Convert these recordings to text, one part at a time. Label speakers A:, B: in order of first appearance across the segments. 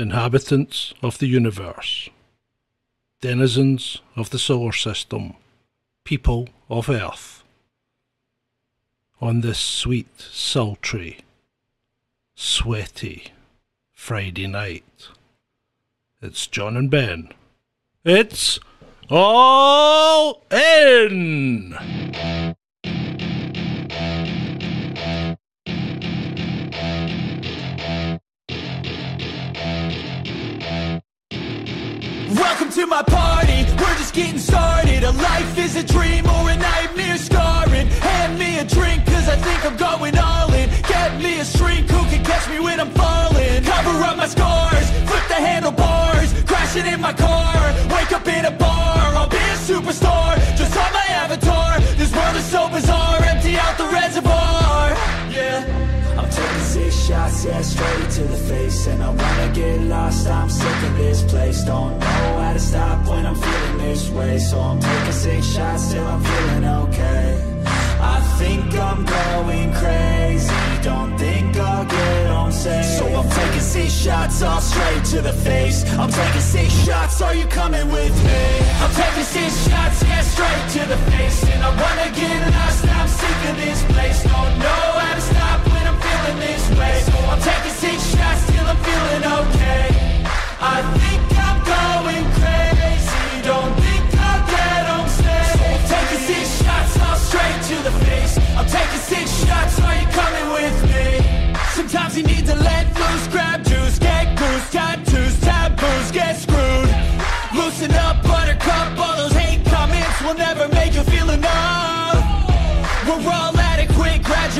A: inhabitants of the universe, denizens of the solar system, people of Earth, on this sweet, sultry, sweaty Friday night. It's John and Ben. It's all in!
B: To my party, we're just getting started. A life is a dream or a nightmare scarring. Hand me a drink cause I think I'm going all in. Get me a shrink who can catch me when I'm falling. Cover up my scars, flip the handlebars Crashing in my car, wake up in a bar I'll be a superstar, just on my avatar This world is so bizarre, empty out the reservoir. Yeah six shots, yeah, straight to the face. And I wanna get lost, I'm sick of this place. Don't know how to stop when I'm feeling this way. So I'm taking six shots till I'm feeling okay. I think I'm going crazy. Don't think I'll get on safe. So I'm taking six shots, all straight to the face. I'm taking six shots, are you coming with me? I'm taking six shots, yeah, straight to the face. And I wanna get lost, I'm sick of this place. Don't know how to stop this way. So I'm taking six shots till I'm feeling okay. I think I'm going crazy. Don't think I'll get on stage. So I'm taking six shots all straight to the face. I'm taking six shots, are you coming with me? Sometimes you need to let loose, grab juice, get goose Tattoos, taboos, get screwed. Loosen up, buttercup, all those hate comments will never make you feel enough. We're all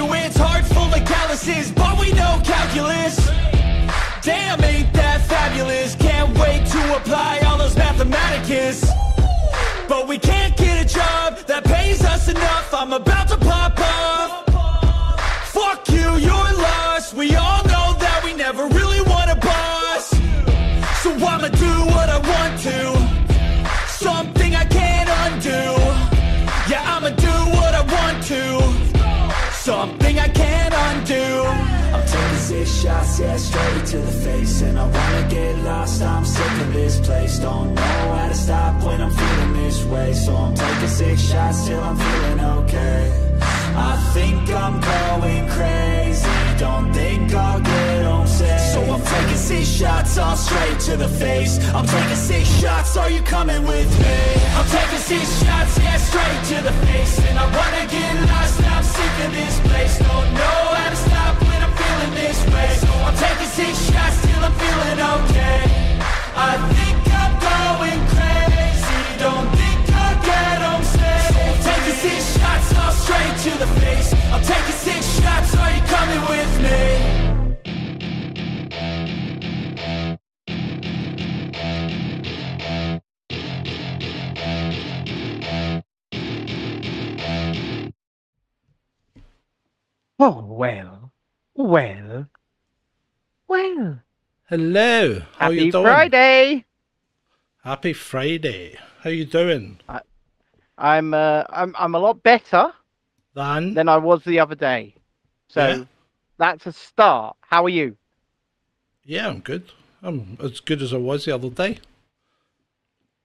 B: graduates, heart full of calluses, but we know calculus. Damn, ain't that fabulous? Can't wait to apply all those mathematicus. But we can't get a job that pays us enough. I'm about to pop off Fuck you, you're lost. We all know that we never really want a boss. So I'ma do yeah, straight to the face And I wanna get lost, I'm sick of this place. Don't know how to stop when I'm feeling this way. So I'm taking six shots till I'm feeling okay. I think I'm going crazy. Don't think I'll get home safe. So I'm taking six shots, all straight to the face. I'm taking six shots, are you coming with me? I'm taking six shots, yeah, straight to the face. And I wanna get lost, I'm sick of this place. Don't know how to stop this way. I'm taking six shots till I'm feeling okay. I think I'm going crazy. Don't think I'll get safe. So I'm taking six shots, all straight to the face. I'm taking six shots, are you coming with me?
C: Oh, well. Well. Well.
A: Hello, how
C: Happy
A: you doing?
C: Friday.
A: Happy Friday. How you doing?
C: I'm uh I'm I'm a lot better
A: Than
C: than I was the other day. So
A: Yeah.
C: that's a start. How are you?
A: yeah, I'm good. I'm as good as I was the other day.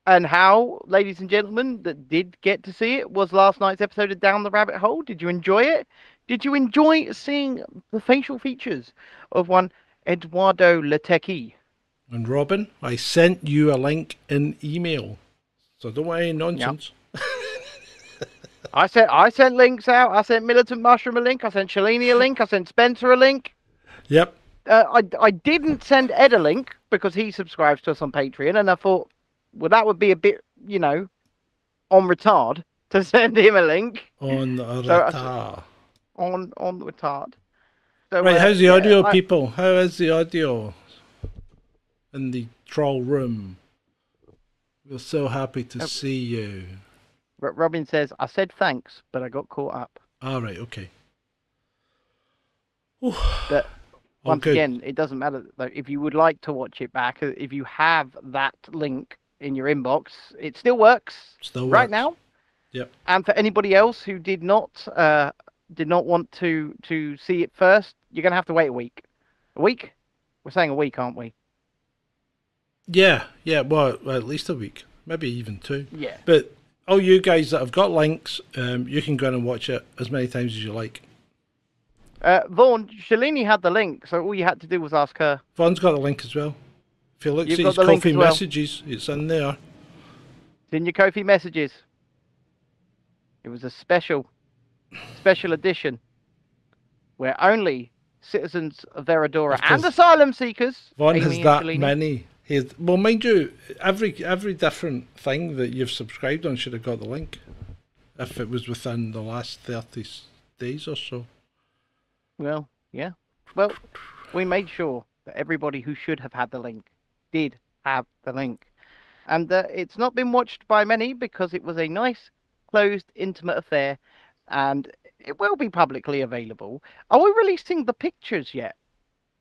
C: And how, ladies and gentlemen, that did get to see it was last night's episode of Down the Rabbit Hole. Did you enjoy it? Did you enjoy seeing the facial features of one Eduardo Latecki?
A: And Robin, I sent you a link in email, so don't any nonsense.
C: I sent I sent links out. I sent Militant Mushroom a link. I sent Shalini a link. I sent Spencer a link.
A: Yep.
C: uh, I I didn't send Ed a link because he subscribes to us on Patreon, and I thought, well, that would be a bit, you know, on retard to send him a link
A: On the
C: So
A: Retard.
C: on the retard. So,
A: Right,
C: uh,
A: how's the audio, people? How is the audio in the troll room? We're so happy to
C: Uh,
A: see you.
C: Robin says, I said thanks, but I got caught up.
A: All right, okay.
C: But once
A: good.
C: again, it doesn't matter. Though, if you would like to watch it back, uh, if you have that link in your inbox, it still works
A: Still works.
C: right now.
A: Yep.
C: And for anybody else who did not uh, did not want to to see it first, you're gonna have to wait a week. A week? We're saying a week, aren't we?
A: Yeah, yeah. Well, well, at least a week, maybe even two.
C: Yeah.
A: But all you guys that have got links, um, you can go in and watch it as many times as you like.
C: Uh, Vaughn, Shalini had the link, so all you had to do was ask her.
A: Vaughn's got the link as well. If you look at his
C: Ko-fi well.
A: messages, it's in there.
C: It's in your Ko-fi messages. It was a special, special edition where only citizens of Veradora and asylum seekers.
A: Vaughn
C: Amy
A: has that many. Has, well, mind you, every every different thing that you've subscribed on should have got the link. If it was within the last thirty days or so.
C: Well, yeah. Well, we made sure that everybody who should have had the link did have the link. And uh, it's not been watched by many because it was a nice, closed, intimate affair. And it will be publicly available. Are we releasing the pictures yet?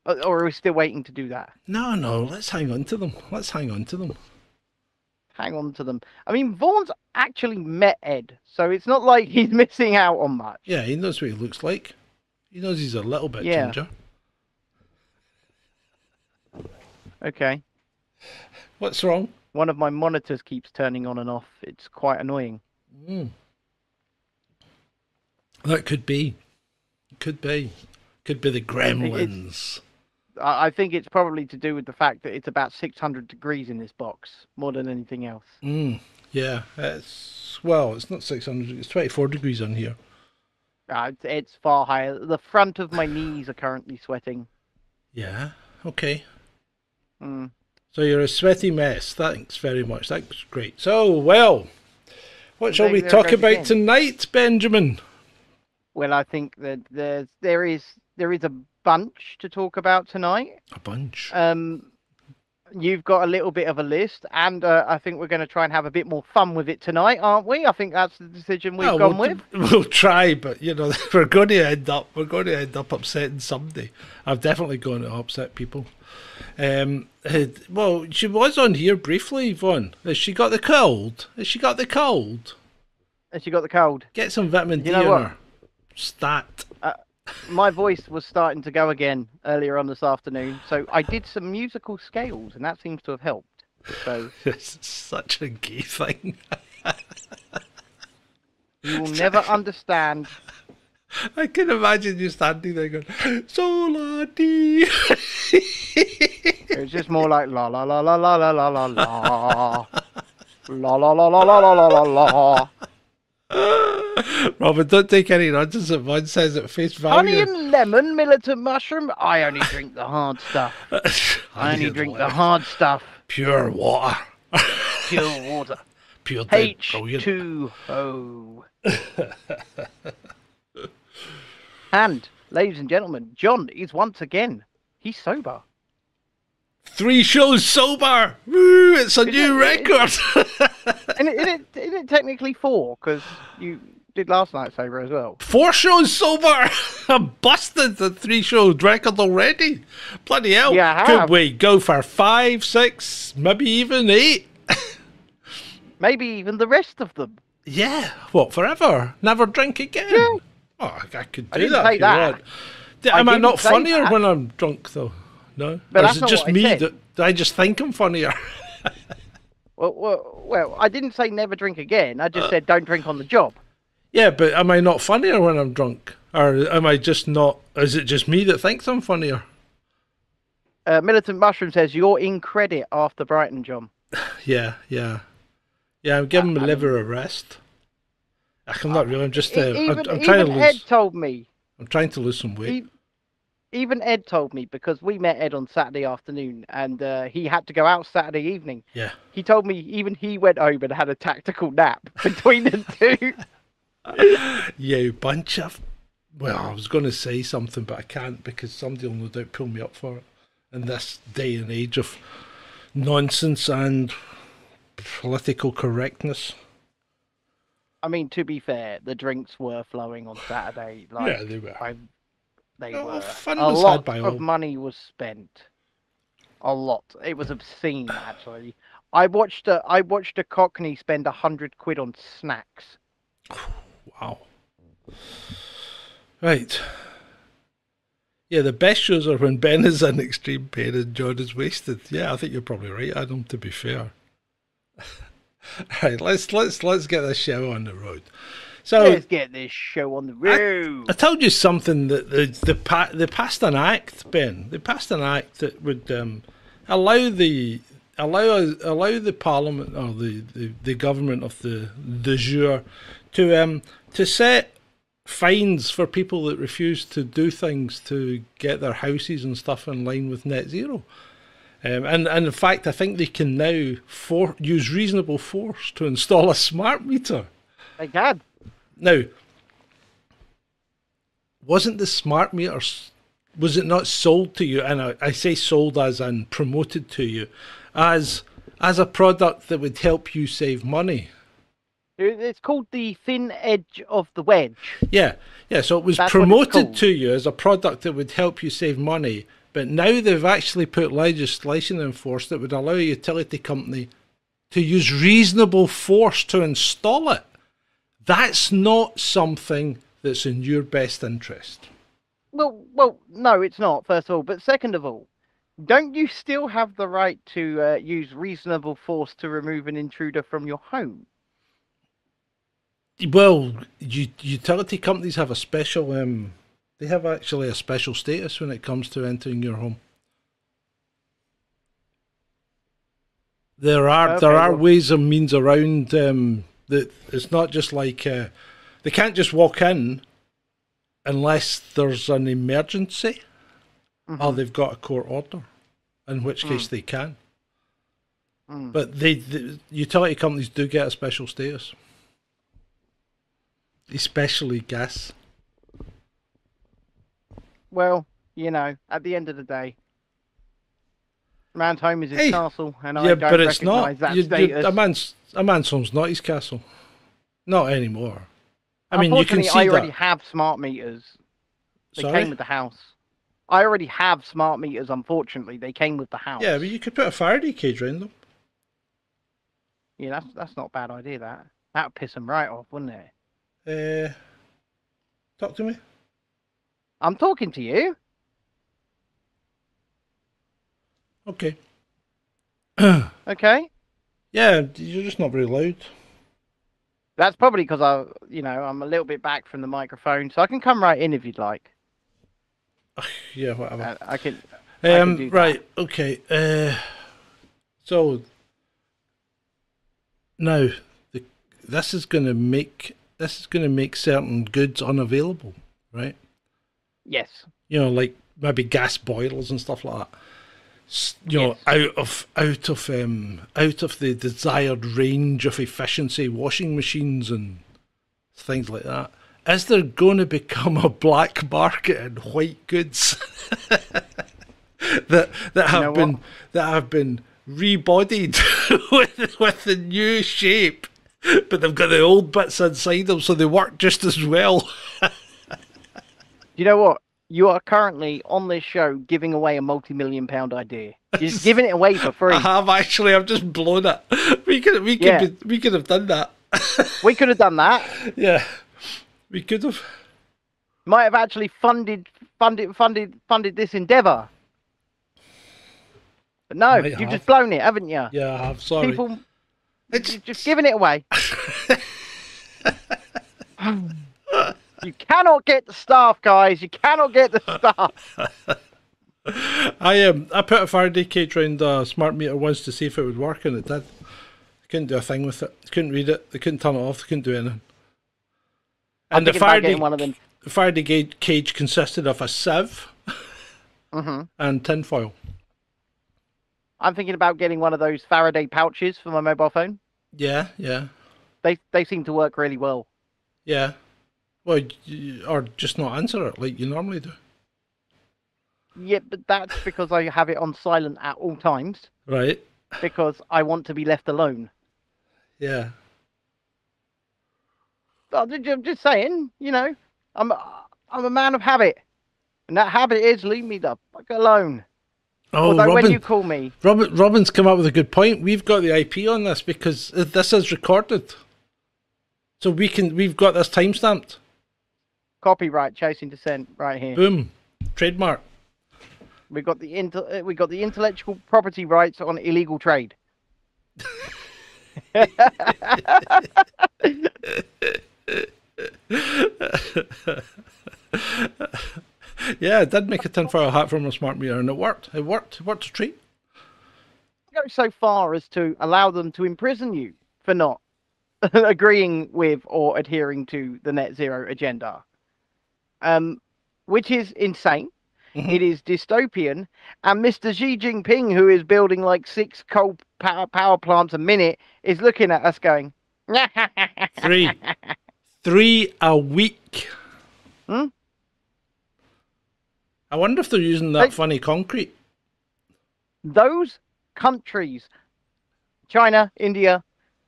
C: Or are we still waiting to do that?
A: No, no, let's hang on to them. Let's hang on to them.
C: Hang on to them. I mean, Vaughn's actually met Ed, so it's not like he's missing out on much.
A: Yeah, he knows what he looks like. He knows he's a little bit
C: Yeah.
A: ginger.
C: Okay.
A: What's wrong?
C: One of my monitors keeps turning on and off. It's quite annoying.
A: Mm. That could be. Could be. Could be the gremlins.
C: I think it's probably to do with the fact that it's about 600 degrees in this box, more than anything else.
A: Mm. Yeah, it's well, it's not six hundred. It's twenty four degrees on here.
C: Uh, it's, it's far higher. The front of my knees are currently sweating.
A: Yeah. Okay.
C: Mm.
A: So you're a sweaty mess. Thanks very much. That's great. So well, what shall we talk about
C: again.
A: tonight, Benjamin?
C: Well, I think that there's there is there is a bunch to talk about tonight.
A: A bunch.
C: Um, you've got a little bit of a list, and uh, I think we're going to try and have a bit more fun with it tonight, aren't we? I think that's the decision we've
A: Well,
C: gone
A: we'll,
C: with.
A: We'll try, but you know we're going to end up we're going to end up upsetting somebody. I'm definitely going to upset people. Um, well, she was on here briefly, Yvonne. Has she got the cold? Has she got the cold?
C: Has she got the cold.
A: Get some vitamin D
C: You know
A: in
C: what?
A: her. Stat.
C: My voice was starting to go again earlier on this afternoon, so I did some musical scales, and that seems to have helped. So
A: It's such a gay thing.
C: you will never understand.
A: I can imagine you standing there going, Sola D.
C: It was just more like la la la la la la la la. La la la la la la la la la.
A: Robin, don't take any nonsense that Vaughn says at face
C: Honey
A: value.
C: and lemon, militant mushroom. I only drink the hard stuff. I only drink the hard stuff.
A: Pure water.
C: Pure water.
A: Pure dead
C: H
A: brilliant.
C: two O. And, ladies and gentlemen, John is once again. He's sober.
A: Three shows sober. Woo, it's a
C: Is
A: new
C: it-
A: record.
C: And is it, is it technically four? Because you did last night sober as well.
A: Four shows sober. I'm busted the three shows record already. Bloody hell.
C: Yeah, I
A: Could we go for five, six, maybe even eight?
C: Maybe even the rest of them.
A: Yeah. What, forever? Never drink again?
C: Yeah.
A: Oh, I could
C: I
A: do
C: didn't
A: that.
C: say
A: if you
C: that. I
A: Am I,
C: didn't
A: funnier
C: that.
A: when I'm drunk, though? No?
C: But
A: or is it just me that I just think I'm funnier?
C: Well, well, well, I didn't say never drink again. I just said don't drink on the job.
A: yeah, but am I not funnier when I'm drunk? Or am I just not. Is it just me that thinks I'm funnier?
C: Uh, Militant Mushroom says you're in credit after Brighton, John.
A: Yeah, yeah. Yeah, I'm giving my
C: I
A: liver a rest. I'm not really. I'm just. Uh,
C: E-
A: I'm,
C: even
A: I'm trying to
C: even Ed
A: lose.
C: told me.
A: I'm trying to lose some weight.
C: Even Ed told me because we met Ed on Saturday afternoon, and uh, he had to go out Saturday evening.
A: Yeah.
C: He told me even he went home and had a tactical nap between the two.
A: You bunch of. Well, I was going to say something, but I can't because somebody will no doubt pull me up for it. In this day and age of nonsense and political correctness.
C: I mean, to be fair, the drinks were flowing on Saturday. Like,
A: yeah, they were.
C: I, they
A: Oh,
C: were. a lot of
A: all.
C: money was spent. A lot. It was obscene, actually. I watched a I watched a Cockney spend a hundred quid on snacks.
A: Wow. Right. Yeah, the best shows are when Ben is in extreme pain and John is wasted. Yeah, I think you're probably right, Adam. To be fair. right, let's let's let's get this show on the road. So
C: Let's get this show on the road.
A: I told you something that the the they passed an act, Ben. They passed an act that would um, allow the allow allow the parliament or the, the, the government of the de jure to um to set fines for people that refuse to do things to get their houses and stuff in line with net zero. Um, and, and in fact, I think they can now for, use reasonable force to install a smart meter.
C: They can.
A: Now, wasn't the smart meter, was it not sold to you? And I, I say sold as and promoted to you as as a product that would help you save money.
C: It's called the thin edge of the wedge.
A: Yeah, yeah. So it was
C: That's
A: promoted to you as a product that would help you save money. But now they've actually put legislation in force that would allow a utility company to use reasonable force to install it. That's not something that's in your best interest.
C: Well, well, no, it's not. First of all, but second of all, don't you still have the right to uh, use reasonable force to remove an intruder from your home?
A: Well, utility companies have a special. Um, they have actually a special status when it comes to entering your home. There are there
C: Okay,
A: are
C: well-
A: ways and means around um, that. It's not just like uh, they can't just walk in unless there's an emergency or they've got a court order, in which case they can.
C: Mm.
A: But they, the utility companies do get a special status, especially gas.
C: Well, you know, at the end of the day, man's home is his
A: Hey,
C: castle, and I
A: yeah,
C: don't
A: but it's not.
C: that
A: You- a man's a man's home's not his castle. Not anymore. I mean, you can see
C: I already
A: that.
C: have smart meters. They
A: Sorry?
C: came with the house. I already have smart meters. Unfortunately, they came with the house.
A: Yeah, but you could put a Faraday cage around them.
C: yeah, that's that's not a bad idea. That that would piss them right off, wouldn't it?
A: Uh, talk to me.
C: I'm talking to you.
A: Okay.
C: Okay.
A: Yeah, you're just not very loud.
C: That's probably because I, you know, I'm a little bit back from the microphone, so I can come right in if you'd like.
A: Yeah, whatever.
C: Uh, I can. I can
A: Um,
C: do that.
A: right, okay. Uh, so now the, this is going to make this is going to make certain goods unavailable, right?
C: Yes.
A: You know, like maybe gas boilers and stuff like that. You know,
C: Yes.
A: out of out of um out of the desired range of efficiency, washing machines and things like that. Is there going to become a black market in white goods that that have
C: know what?
A: been that have been rebodied with with the new shape, but they've got the old bits inside them, so they work just as well.
C: You know what? You are currently on this show giving away a multi-million pound idea. You're just giving it away for free.
A: I have actually. I've just blown it. We could we could
C: Yeah.
A: be, we could have done that.
C: We could have done that.
A: Yeah, we could have.
C: Might have actually funded, funded, funded, funded this endeavour. But no,
A: Might
C: you've
A: have.
C: just blown it, haven't you?
A: Yeah, I have. Sorry.
C: People,
A: It's-
C: just giving it away. You cannot get the staff, guys. You cannot get the staff.
A: I um I put a Faraday cage around a smart meter once to see if it would work, and it did. I couldn't do a thing with it. Couldn't read it. They couldn't turn it off. They couldn't do anything. And the Faraday
C: one of them.
A: the Faraday cage consisted of a sieve
C: hmm
A: and tinfoil.
C: I'm thinking about getting one of those Faraday pouches for my mobile phone.
A: Yeah, yeah,
C: They they seem to work really well.
A: yeah. Well, or just not answer it like you normally do.
C: Yeah, but that's because I have it on silent at all times
A: Right.
C: because I want to be left alone.
A: Yeah.
C: I'm just saying, you know, I'm a- I'm a man of habit, and that habit is leave me the fuck alone.
A: Oh,
C: Although when you call me,
A: Robin, Robin's come up with a good point. We've got the IP on this because this is recorded, so we can. We've got this time stamped.
C: Copyright Chasing Dissent right here.
A: Boom. trademark.
C: We got the inter- uh, we got the intellectual property rights on illegal trade.
A: Yeah, it did make a tinfoil hat from a smart meter, and it worked. It worked. It worked a treat.
C: Go so far as to allow them to imprison you for not agreeing with or adhering to the net zero agenda, um, which is insane.
A: Mhm.
C: It is dystopian, and Mr. Xi Jinping, who is building like six coal power, power plants a minute, is looking at us going,
A: Three, three a week.
C: Hmm?
A: I wonder if they're using that
C: Hey.
A: funny concrete.
C: those countries, China, India,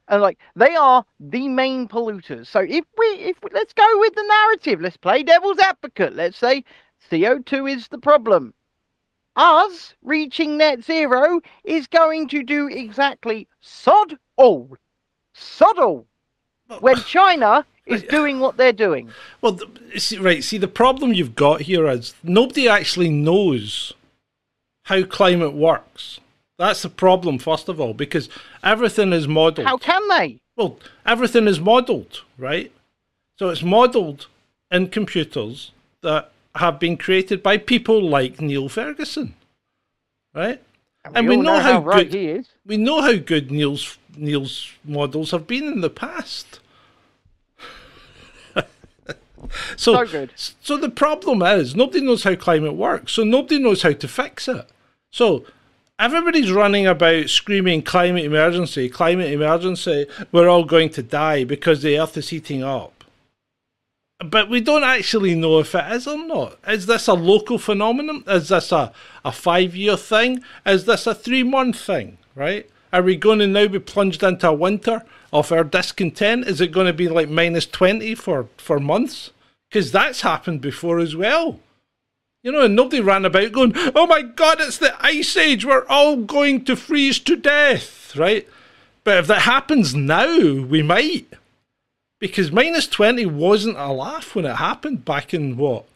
C: and like they are the main polluters. So if we, if we, let's go with the narrative, let's play devil's advocate. Let's say CO2 is the problem. Us reaching net zero is going to do exactly sod all, sod all, when China is doing what they're doing.
A: Well, see, right. See, the problem you've got here is nobody actually knows how climate works. That's the problem, first of all, because everything is modelled.
C: How can they?
A: Well, everything is modelled, right? So it's modelled in computers that have been created by people like Neil Ferguson, right? And we
C: all
A: know how
C: how right
A: good-
C: he is.
A: We know how good Neil's Neil's models have been in the past. so,
C: So good.
A: so the problem is nobody knows how climate works, so nobody knows how to fix it. So everybody's running about screaming climate emergency, climate emergency, we're all going to die because the earth is heating up. But we don't actually know if it is or not. Is this a local phenomenon? Is this a, a five year thing? Is this a three month thing? Right? Are we going to now be plunged into a winter of our discontent? Is it going to be like minus 20 for, for months? Because that's happened before as well. You know, and nobody ran about going, oh my God, it's the ice age. We're all going to freeze to death. Right? But if that happens now, we might because minus 20 wasn't a laugh when it happened back in what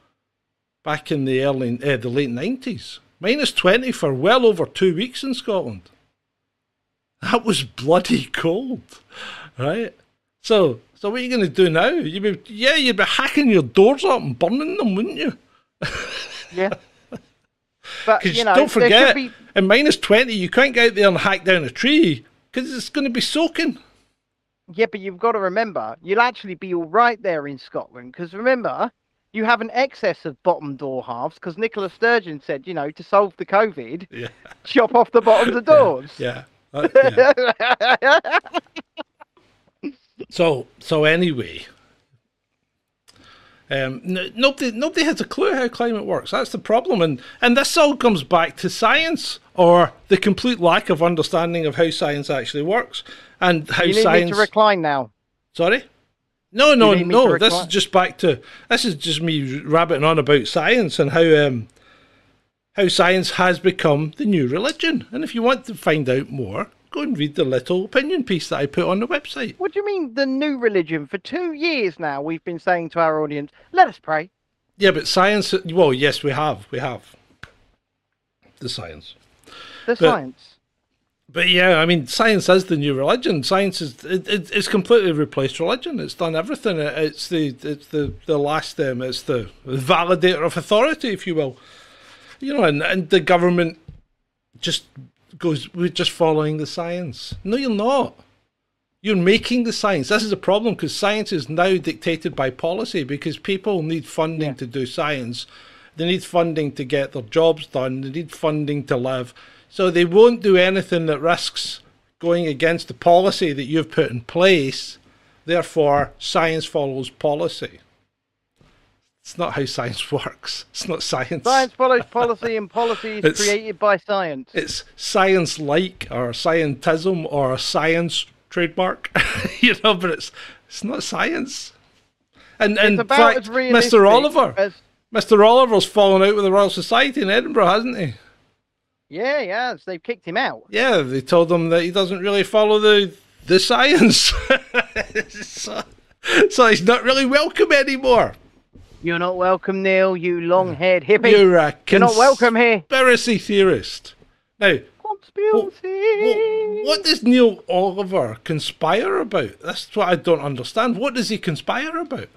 A: back in the early uh, the late 90s minus 20 for well over two weeks in scotland that was bloody cold right so so what are you going to do now you'd be yeah you'd be hacking your doors up and burning them wouldn't you
C: Yeah. But you know,
A: don't forget
C: be
A: in minus 20 you can't get out there and hack down a tree because it's going to be soaking
C: Yeah, but you've got to remember, you'll actually be all right there in Scotland because remember, you have an excess of bottom door halves because Nicola Sturgeon said, you know, to solve the COVID,
A: yeah
C: chop off the bottoms of doors.
A: yeah, That- uh, yeah. So so anyway, um, n- nobody nobody has a clue how climate works. That's the problem, and and this all comes back to science or the complete lack of understanding of how science actually works and how
C: you need
A: science.
C: me to recline now.
A: Sorry. No, no, no. This is just back to this is just me rabbiting on about science and how um how science has become the new religion. And if you want to find out more, go and read the little opinion piece that I put on the website.
C: What do you mean the new religion? For two years now, we've been saying to our audience, let us pray.
A: Yeah, but science. Well, yes, we have. We have the science.
C: The science.
A: But yeah, I mean, science is the new religion. Science is it, it, it's completely replaced religion. It's done everything. It, it's the it's the the last um, it's the validator of authority, if you will. You know, and, and the government just goes, we're just following the science. No, you're not. You're making the science. This is a problem because science is now dictated by policy because people need funding
C: Yeah.
A: to do science. They need funding to get their jobs done. They need funding to live. So they won't do anything that risks going against the policy that you've put in place. Therefore, science follows policy. It's not how science works. It's not science.
C: Science follows policy, and policy is
A: It's-
C: created by science.
A: It's science like or scientism or a science trademark, you know, but it's it's not science. And and in fact, Mr. Oliver,
C: As,
A: Mr. Oliver's fallen out with the Royal Society in Edinburgh, hasn't he?
C: yeah, yeah, so they've kicked him out.
A: Yeah, they told him that he doesn't really follow the the science, so, so he's not really welcome anymore.
C: You're not welcome, Neil. You long-haired hippie.
A: You're a
C: You're not welcome here.
A: conspiracy theorist. Now,
C: Conspiracy.
A: what, what does Neil Oliver conspire about? That's what I don't understand. What does he conspire about?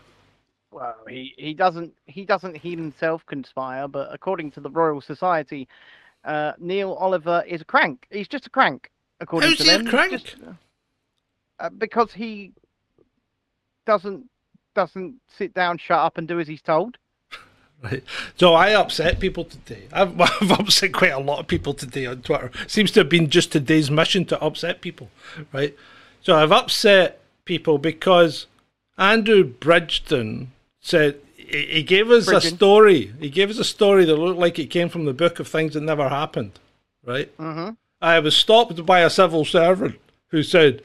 C: Well, he, he doesn't he doesn't he himself conspire, but according to the Royal Society, uh, Neil Oliver is a crank. He's just a crank, according
A: How's
C: to
A: he a crank?
C: Just, uh, because he doesn't doesn't sit down, shut up, and do as he's told.
A: Right. So I upset people today. I've, I've upset quite a lot of people today on Twitter. Seems to have been just today's mission to upset people, right? So I've upset people because Andrew Bridgen said he he gave us a story. He gave us a story that looked like it came from the book of things that never happened, right?
C: Mm-hmm.
A: I was stopped by a civil servant who said,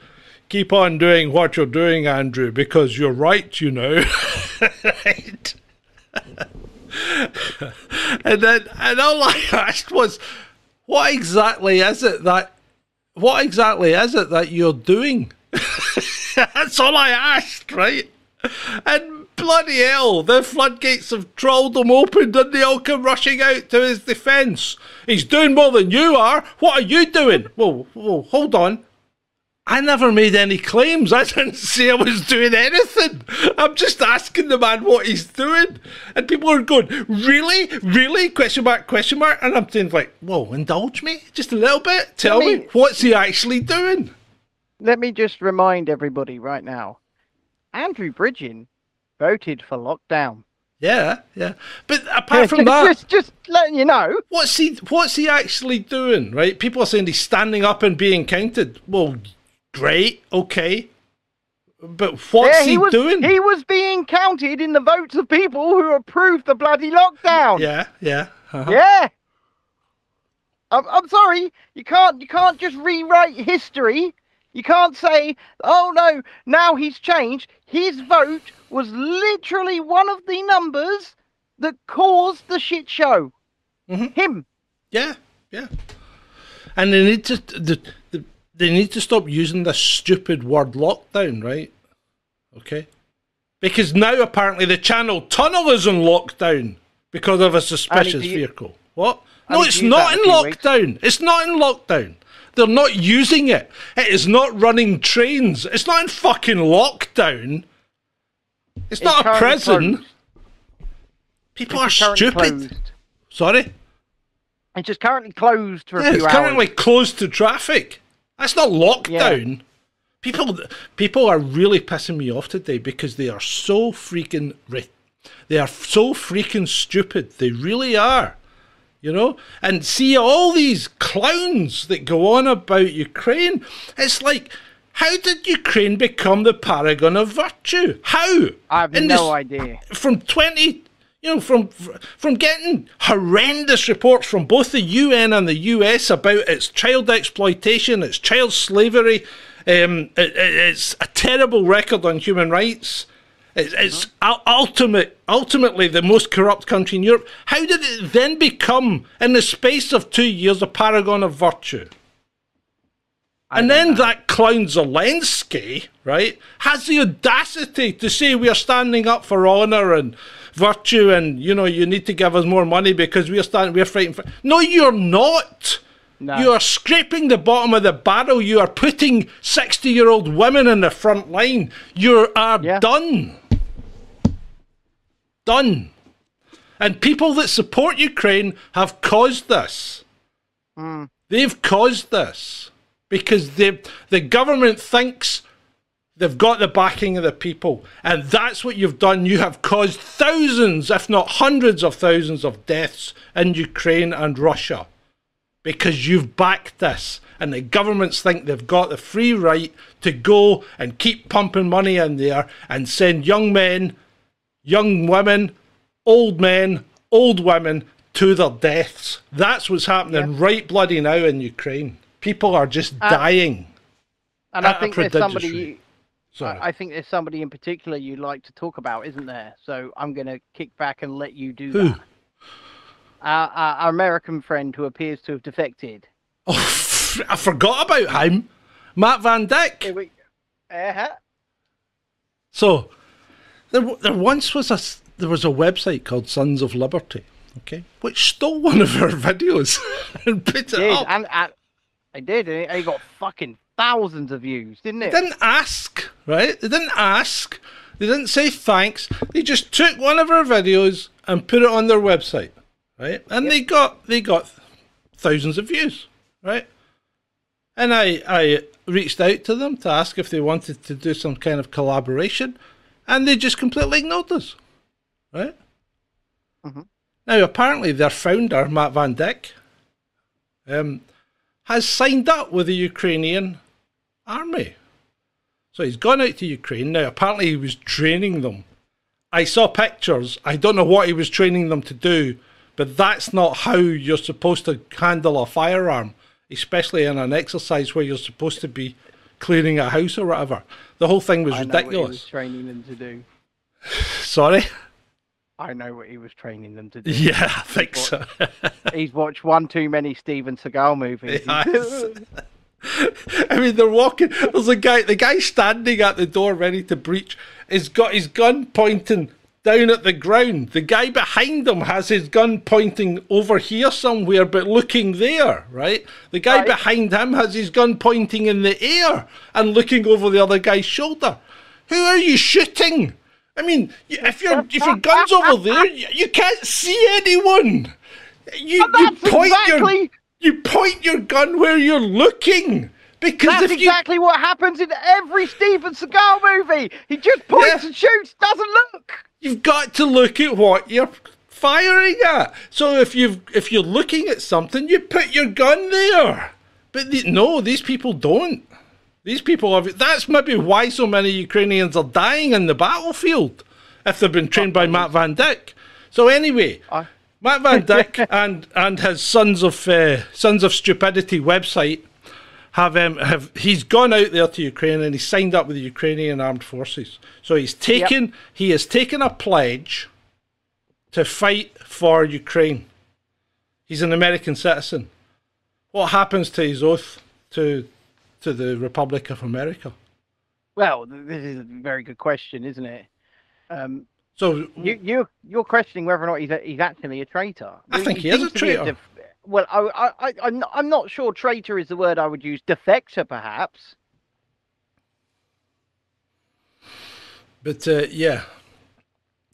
A: "Keep on doing what you're doing, Andrew, because you're right, you know." right? and then, and all I asked was, "What exactly is it that? What exactly is it that you're doing?" That's all I asked, right? And bloody hell, the floodgates have trolled them open and they all come rushing out to his defence. He's doing more than you are. What are you doing? Well, well, hold on. I never made any claims. I didn't say I was doing anything. I'm just asking the man what he's doing. And people are going, really? Really? Question mark, question mark. And I'm saying, like, whoa, indulge me just a little bit. Tell me,
C: me-
A: what's he actually doing?
C: Let me just remind everybody right now: Andrew Bridgen voted for lockdown.
A: Yeah, yeah. But apart from that,
C: just, just letting you know.
A: what's he what's he actually doing? Right? People are saying he's standing up and being counted. Well, great, okay. But what's
C: yeah,
A: he,
C: was,
A: doing?
C: He was being counted in the votes of people who approved the bloody lockdown.
A: yeah, yeah. uh-huh.
C: Yeah. I'm, I'm sorry. You can't. You can't just rewrite history. You can't say, "Oh no, now he's changed." His vote was literally one of the numbers that caused the shit show.
A: Mhm.
C: Him.
A: Yeah, yeah. And then it just the, the, they need to stop using this stupid word lockdown, right? Okay. Because now apparently the channel tunnel is in lockdown because of a suspicious
C: you-
A: vehicle. What? No, it's not in
C: a few weeks.
A: lockdown. It's not in lockdown. They're not using it. It is not running trains. It's not in fucking lockdown. It's, not a prison.
C: closed.
A: People
C: It's
A: are stupid.
C: closed.
A: Sorry?
C: It's just currently closed for a
A: Yeah,
C: few
A: it's currently closed to traffic. That's not lockdown. People, people are really pissing me off today because they are so freaking, they are so freaking stupid. They really are, you know. And see all these clowns that go on about Ukraine. It's like, how did Ukraine become the paragon of virtue? How?
C: I have
A: In
C: no
A: this-
C: idea.
A: from 20 you know from from getting horrendous reports from both the UN and the US about its child exploitation its child slavery um, it, it- it's a terrible record on human rights. It's, it's ul- ultimate ultimately the most corrupt country in Europe. How did it then become in the space of 2 years a paragon of virtue?
C: I
A: and then
C: know.
A: that clown Zelensky, right, has the audacity to say we are standing up for honour and virtue, and you know you need to give us more money because we are standing, we are fighting for. No, you're not.
C: No.
A: You are scraping the bottom of the barrel. You are putting sixty-year-old women in the front line. You are
C: Yeah.
A: done. Done. And people that support Ukraine have caused this.
C: Mm.
A: They've caused this because they, the government thinks they've got the backing of the people. And that's what you've done. You have caused thousands, if not hundreds of thousands, of deaths in Ukraine and Russia because you've backed this. And the governments think they've got the free right to go and keep pumping money in there and send young men, young women, old men, old women to their deaths. That's what's happening right bloody now in Ukraine. People are just
C: Uh,
A: dying.
C: and
A: at
C: I think there's
A: prodigious
C: somebody.
A: rate. Sorry.
C: I I think there's somebody in particular you'd like to talk about, isn't there? So I'm going to kick back and let you do
A: Who?
C: that. Our, our, our American friend who appears to have defected.
A: Oh, I forgot about him. Matt Van
C: we, uh-huh.
A: So there, there once was a there was a website called Sons of Liberty, okay, which stole one of our videos and put it
C: did
A: up.
C: and, and I did, and it, got fucking thousands of views, didn't it?
A: Didn't ask, right? They didn't ask. They didn't say thanks. They just took one of our videos and put it on their website, right? And they got they got thousands of views, right? And I I reached out to them to ask if they wanted to do some kind of collaboration, and they just completely ignored us, right?
C: Mhm.
A: Now apparently their founder Matt Van Dyck um, has signed up with the Ukrainian army. So he's gone out to Ukraine. Now, apparently, he was training them. I saw pictures. I don't know what he was training them to do, but that's not how you're supposed to handle a firearm, especially in an exercise where you're supposed to be cleaning a house or whatever. The whole thing was
C: I know what he was
A: ridiculous.
C: training them to do.
A: Sorry?
C: I know what he was training them to do.
A: Yeah, I think so.
C: He's watched one too many Steven Seagal movies.
A: Yes. I mean, they're walking. There's a guy. The guy standing at the door, ready to breach. Has got his gun pointing down at the ground. The guy behind him has his gun pointing over here somewhere, but looking there. Right. The guy
C: Right.
A: behind him has his gun pointing in the air and looking over the other guy's shoulder. Who are you shooting? I mean, if your if your gun's over there, you, you can't see anyone. You, you point your
C: exactly-
A: you point your gun where you're looking because
C: That's
A: if you
C: exactly what happens in every Steven Seagal movie. He just points
A: Yeah.
C: and shoots, doesn't look.
A: you've got to look at what you're firing at. So if you if you're looking at something, you put your gun there. But the, no, these people don't. These people have. That's maybe why so many Ukrainians are dying in the battlefield if they've been trained by Matt Van Dyck. So anyway,
C: I-
A: Matt Van Dyck and and his Sons of uh, Sons of Stupidity website have um, have he's gone out there to Ukraine and he signed up with the Ukrainian armed forces. So he's taken he has taken a pledge to fight for Ukraine. He's an American citizen. What happens to his oath to to the Republic of America?
C: Well, this is a very good question, isn't it? Um,
A: So
C: you, you're you're questioning whether or not he's a, he's actually a traitor.
A: I think he is a traitor.
C: def- well, I, I, I, I'm not, sure traitor is the word I would use. Defector, perhaps.
A: But uh, yeah,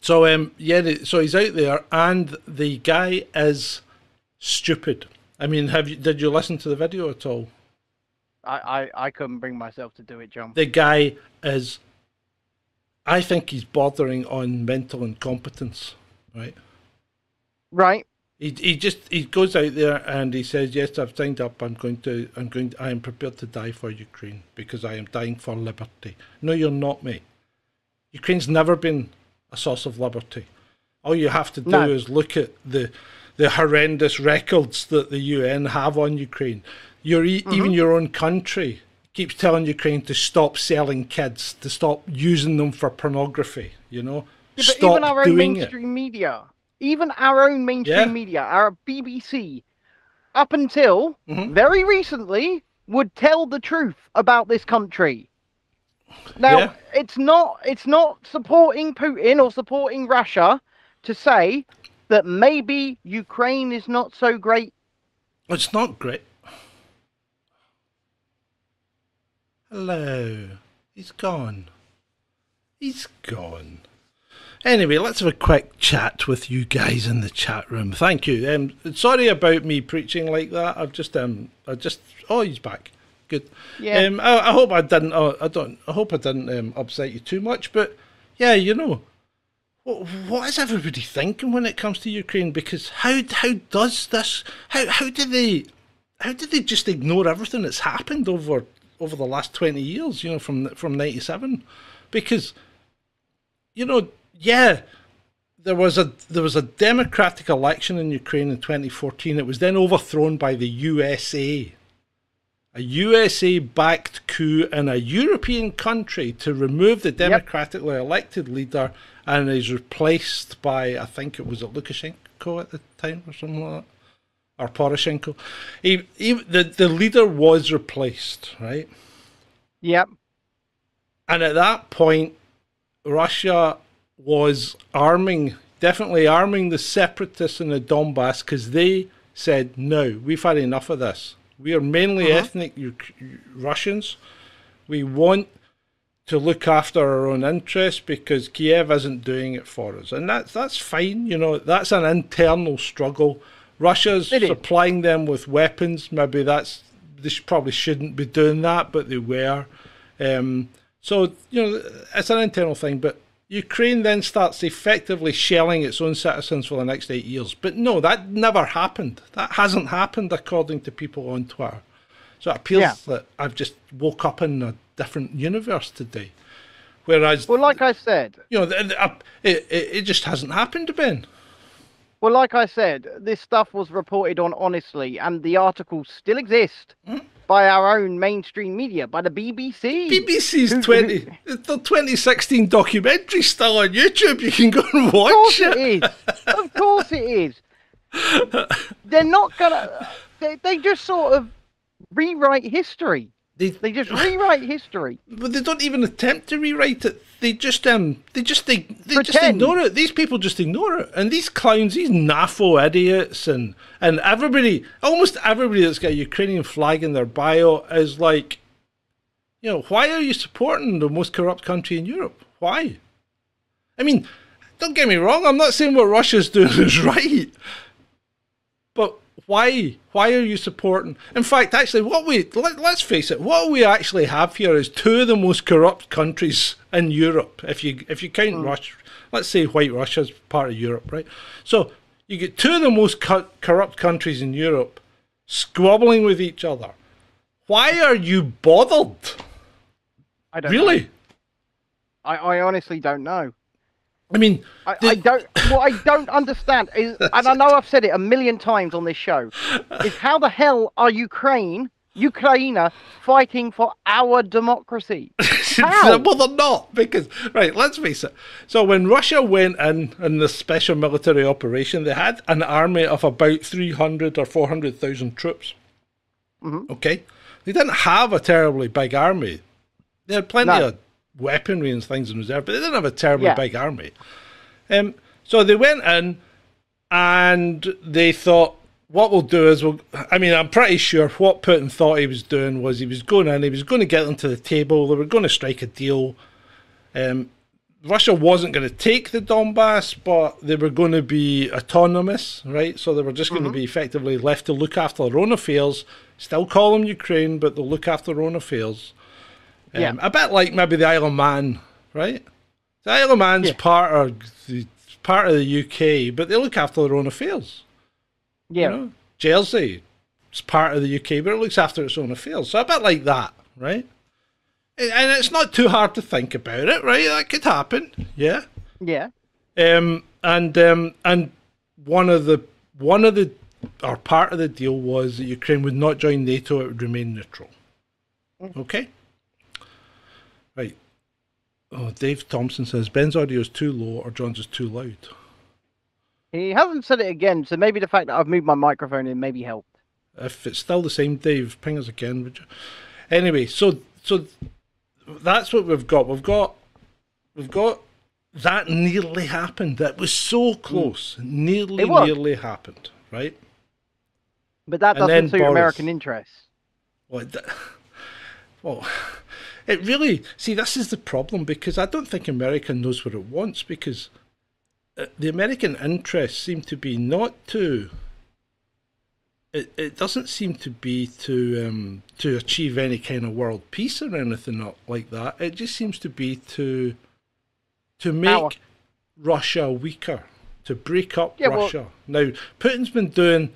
A: so um, yeah, so he's out there, and the guy is stupid. I mean, have you did you listen to the video at all?
C: I, I, I couldn't bring myself to do it, John.
A: The guy is, I think he's bordering on mental incompetence, right?
C: Right.
A: He, he just he goes out there and he says, "Yes, I've signed up. I'm going to I'm going I am prepared to die for Ukraine because I am dying for liberty." No, you're not, mate. Ukraine's never been a source of liberty. All you have to do
C: No.
A: is look at the the horrendous records that the UN have on Ukraine. Your e mm-hmm. even your own country keeps telling Ukraine to stop selling kids, to stop using them for pornography. You know,
C: Yeah, but
A: stop
C: even our own
A: doing it.
C: mainstream media, even our own mainstream
A: Yeah.
C: media, our BBC, up until
A: Mhm.
C: very recently, would tell the truth about this country. Now,
A: Yeah.
C: it's not it's not supporting Putin or supporting Russia to say that maybe Ukraine is not so great.
A: It's not great. Hello. He's gone. He's gone. Anyway, let's have a quick chat with you guys in the chat room. Thank you. Um, sorry about me preaching like that. I've just um, I just oh, he's back. Good.
C: Yeah.
A: Um, I, I hope I didn't. Oh, I don't. I hope I didn't um, upset you too much. But yeah, you know, what, what is everybody thinking when it comes to Ukraine? Because how how does this? How how do they? How did they just ignore everything that's happened over over the last twenty years? You know, from from ninety seven, because you know, yeah, there was a there was a democratic election in Ukraine in 2014. It was then overthrown by the USA. A USA backed coup in a European country to remove the democratically elected leader and is replaced by I think it was a Lukashenko at the time or something like that. Or Poroshenko. He, he, the, the leader was replaced, right?
C: Yep.
A: And at that point, Russia was arming, definitely arming the separatists in the Donbass because they said, no, we've had enough of this. We are mainly uh-huh. ethnic Uk- Russians. We want to look after our own interests because Kiev isn't doing it for us, and that's that's fine. You know, that's an internal struggle. Russia's supplying them with weapons. Maybe that's they sh- probably shouldn't be doing that, but they were. Um, so you know, it's an internal thing. But Ukraine then starts effectively shelling its own citizens for the next eight years. But no, that never happened. That hasn't happened according to people on Twitter. So it appears
C: Yeah.
A: that I've just woke up in a different universe today. Whereas,
C: Well, like I said,
A: you know, it, it, it just hasn't happened, Ben.
C: Well, like I said, this stuff was reported on honestly, and the articles still exist
A: Hmm?
C: by our own mainstream media, by the BBC.
A: BBC's
C: Who-
A: 20, the 2016 documentary still on YouTube. You can go and
C: Of
A: watch
C: course
A: it.
C: it is. Of course it is. They're not gonna. They, they just sort of rewrite history.
A: They,
C: They just rewrite history.
A: but they don't even attempt to rewrite it. They just um, they just they, they just ignore it. These people just ignore it, and these clowns, these NAFO idiots, and and everybody, almost everybody that's got a Ukrainian flag in their bio is like, you know, why are you supporting the most corrupt country in Europe? Why? I mean, don't get me wrong. I'm not saying what Russia's doing is right, why? Why are you supporting? In fact, actually, what we let, let's face it, what we actually have here is two of the most corrupt countries in Europe. If you if you count hmm. Russia, let's say White Russia's part of Europe, right? So you get two of the most co- corrupt countries in Europe squabbling with each other. Why are you bothered?
C: I don't know.
A: Really?
C: I, I honestly don't know.
A: I mean,
C: I,
A: the-
C: I don't. What I don't understand is, and I know I've said it a million times on this show, is how the hell are Ukraine, Ukraine, fighting for our democracy? How?
A: well, they're not because right. Let's face it. So when Russia went in in the special military operation, they had an army of about three hundred or four hundred thousand troops.
C: Mhm.
A: Okay, they didn't have a terribly big army. They had plenty
C: No.
A: of weaponry and things in reserve, but they didn't have a terribly
C: Yeah.
A: big army. Um, so they went in and they thought, what we'll do is we'll. I mean, I'm pretty sure what Putin thought he was doing was he was going in, he was going to get them to the table, they were going to strike a deal. Um, Russia wasn't going to take the Donbass, but they were going to be autonomous, right? So they were just going to be effectively left to look after their own affairs. Still call them Ukraine, but they'll look after their own affairs. Um,
C: Yeah.
A: A bit like maybe the Isle of Man, right? The Isle of Man's
C: Yeah.
A: part of the part of the UK, but they look after their own affairs.
C: Yeah.
A: You know? Jersey is part of the UK, but it looks after its own affairs. So a bit like that, right? And and it's not too hard to think about it, right? That could happen, yeah.
C: Yeah.
A: Um, and um, and one of the one of the or part of the deal was that Ukraine would not join NATO; it would remain neutral. Okay. Oh, Dave Thompson says Ben's audio is too low or John's is too loud.
C: He hasn't said it again, so maybe the fact that I've moved my microphone in maybe helped.
A: If it's still the same, Dave, ping us again, would you? Anyway, so so that's what we've got. We've got we've got that nearly happened. That was so mm. close. Nearly, nearly happened. Right.
C: But that doesn't suit
A: Boris.
C: American interests.
A: Well, well, it really see this is the problem because I don't think America knows what it wants because uh, the American interests seem to be not to. It, it doesn't seem to be to um, to achieve any kind of world peace or anything like that. It just seems to be to to make
C: Power.
A: Russia weaker, to break up
C: Yeah, well-
A: Russia. now, Putin's been doing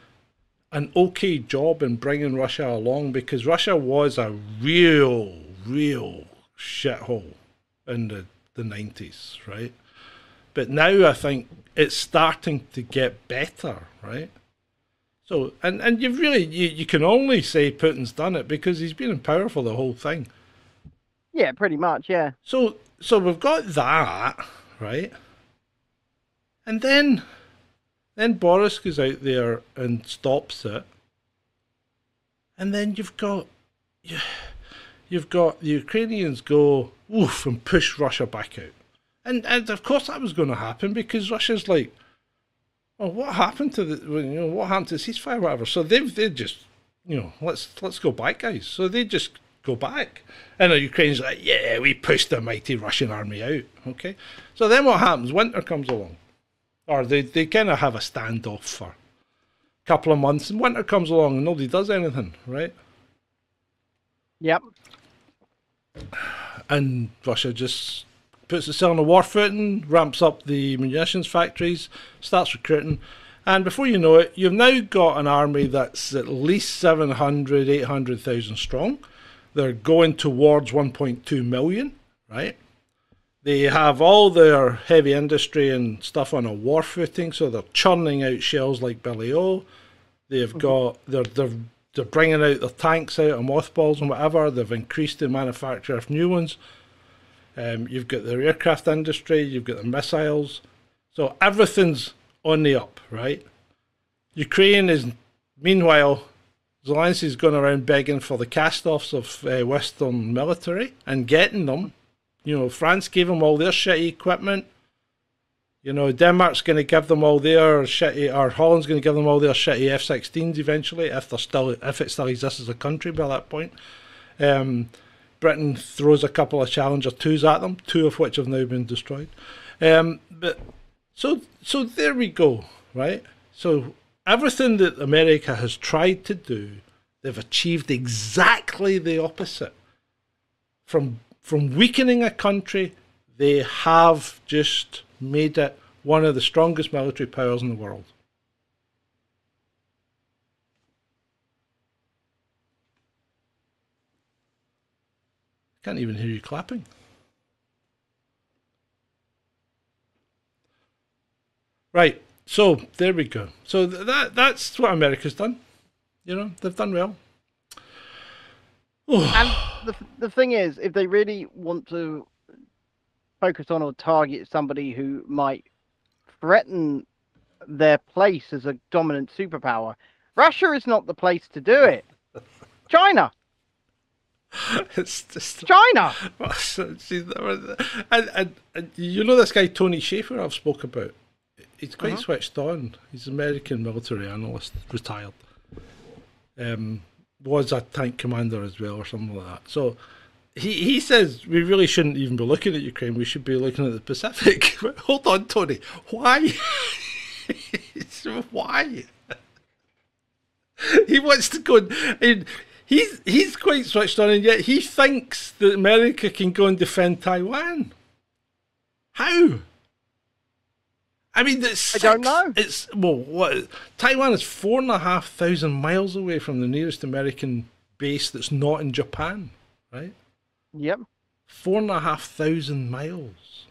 A: an okay job in bringing Russia along because Russia was a real, real shithole in the, the 90s, right? But now I think it's starting to get better, right? So, and, and you've really, you, you can only say Putin's done it because he's been in power for the whole thing.
C: Yeah, pretty much. Yeah.
A: So so we've got that, right? And then then Boris goes out there and stops it. And then you've got you, you've got the Ukrainians go oof and push Russia back out. And and of course that was going to happen because Russia's like, well, what happened to the you know what happened to the ceasefire, whatever. So they've they just you know let's let's go back, guys. So they just go back, and the Ukraine's like, yeah, we pushed the mighty Russian army out. Okay, so then what happens? Winter comes along, or they they kind of have a standoff for a couple of months, and winter comes along and nobody does anything, right?
C: Yep.
A: And Russia just puts itself on a war footing, ramps up the munitions factories, starts recruiting, and before you know it, you've now got an army that's at least 700, 800,000 strong. They're going towards 1.2 million, right? They have all their heavy industry and stuff on a war footing, so they're churning out shells like Billy O. They've mm-hmm. got they're they're they're bringing out their tanks out of mothballs and whatever. They've increased the manufacture of new ones. Um, you've got the aircraft industry, you've got the missiles. So everything's on the up, right? Ukraine is, meanwhile, Zelensky's going around begging for the cast offs of uh, Western military and getting them. You know, France gave them all their shitty equipment. You know, Denmark's going to give them all their shitty, or Holland's going to give them all their shitty F-16s eventually, if they're still, if it still exists as a country by that point. Um, Britain throws a couple of Challenger twos at them, two of which have now been destroyed. Um, but so, so there we go, right? So everything that America has tried to do, they've achieved exactly the opposite. From from weakening a country, they have just made it one of the strongest military powers in the world. Can't even hear you clapping. Right. So there we go. So th- that that's what America's done. You know, they've done well.
C: and the the thing is, if they really want to focus on or target somebody who might threaten their place as a dominant superpower, Russia is not the place to do it. China.
A: it's just
C: China.
A: And, and, and you know this guy Tony Shaffer I've spoke about. He's quite
C: Uh-huh.
A: switched on. He's an American military analyst, retired. Um, was a tank commander as well, or something like that. So he he says we really shouldn't even be looking at Ukraine. We should be looking at the Pacific. Hold on, Tony. Why? Why? he wants to go. And, he's he's quite switched on, and yet he thinks that America can go and defend Taiwan. How? I mean, it's
C: I don't know.
A: It's well, what Taiwan is four and a half thousand miles away from the nearest American base that's not in Japan, right?
C: Yep.
A: Four and a half thousand miles.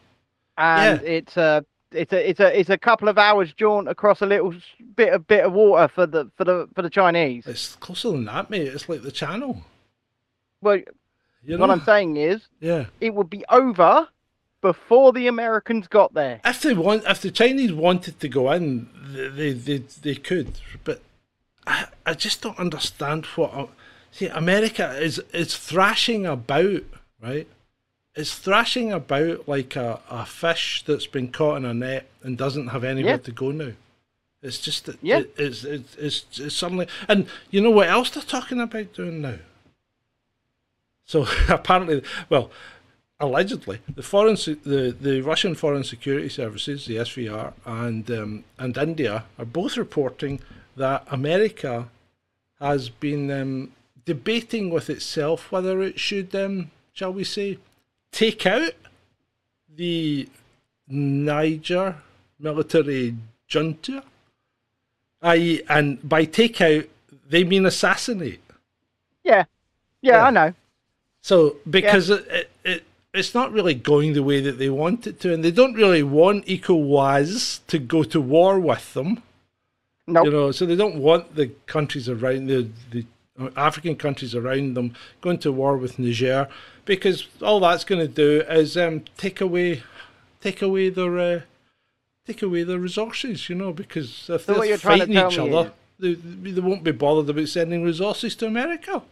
C: And
A: Yeah.
C: it's a it's a it's a it's a couple of hours jaunt across a little bit of bit of water for the for the for the Chinese.
A: It's closer than that, mate. It's like the Channel.
C: Well,
A: You know?
C: what I'm saying is,
A: yeah.
C: it would be over before the Americans got there.
A: If they want, if the Chinese wanted to go in, they they they, they could. But I, I just don't understand what. Uh, See, America is is thrashing about, right? It's thrashing about like a, a fish that's been caught in a net and doesn't have anywhere
C: Yeah.
A: to go now. It's just that
C: Yeah.
A: it, it's, it's it's it's suddenly and you know what else they're talking about doing now. So apparently, well, allegedly, the foreign the the Russian Foreign Security Services, the SVR, and um, and India are both reporting that America has been um, debating with itself whether it should, um, shall we say, take out the Niger military junta. I and by take out they mean assassinate.
C: Yeah, yeah,
A: Yeah.
C: I know.
A: So because it, it, it it's not really going the way that they want it to, and they don't really want ECOWAS to go to war with them.
C: No,
A: You know, so they don't want the countries around the the African countries around them going to war with Niger because all that's going to do is um, take away take away their uh, take away their resources. You know, because if
C: So
A: they're
C: you're trying to
A: fighting each other, they, they won't be bothered about sending resources to America.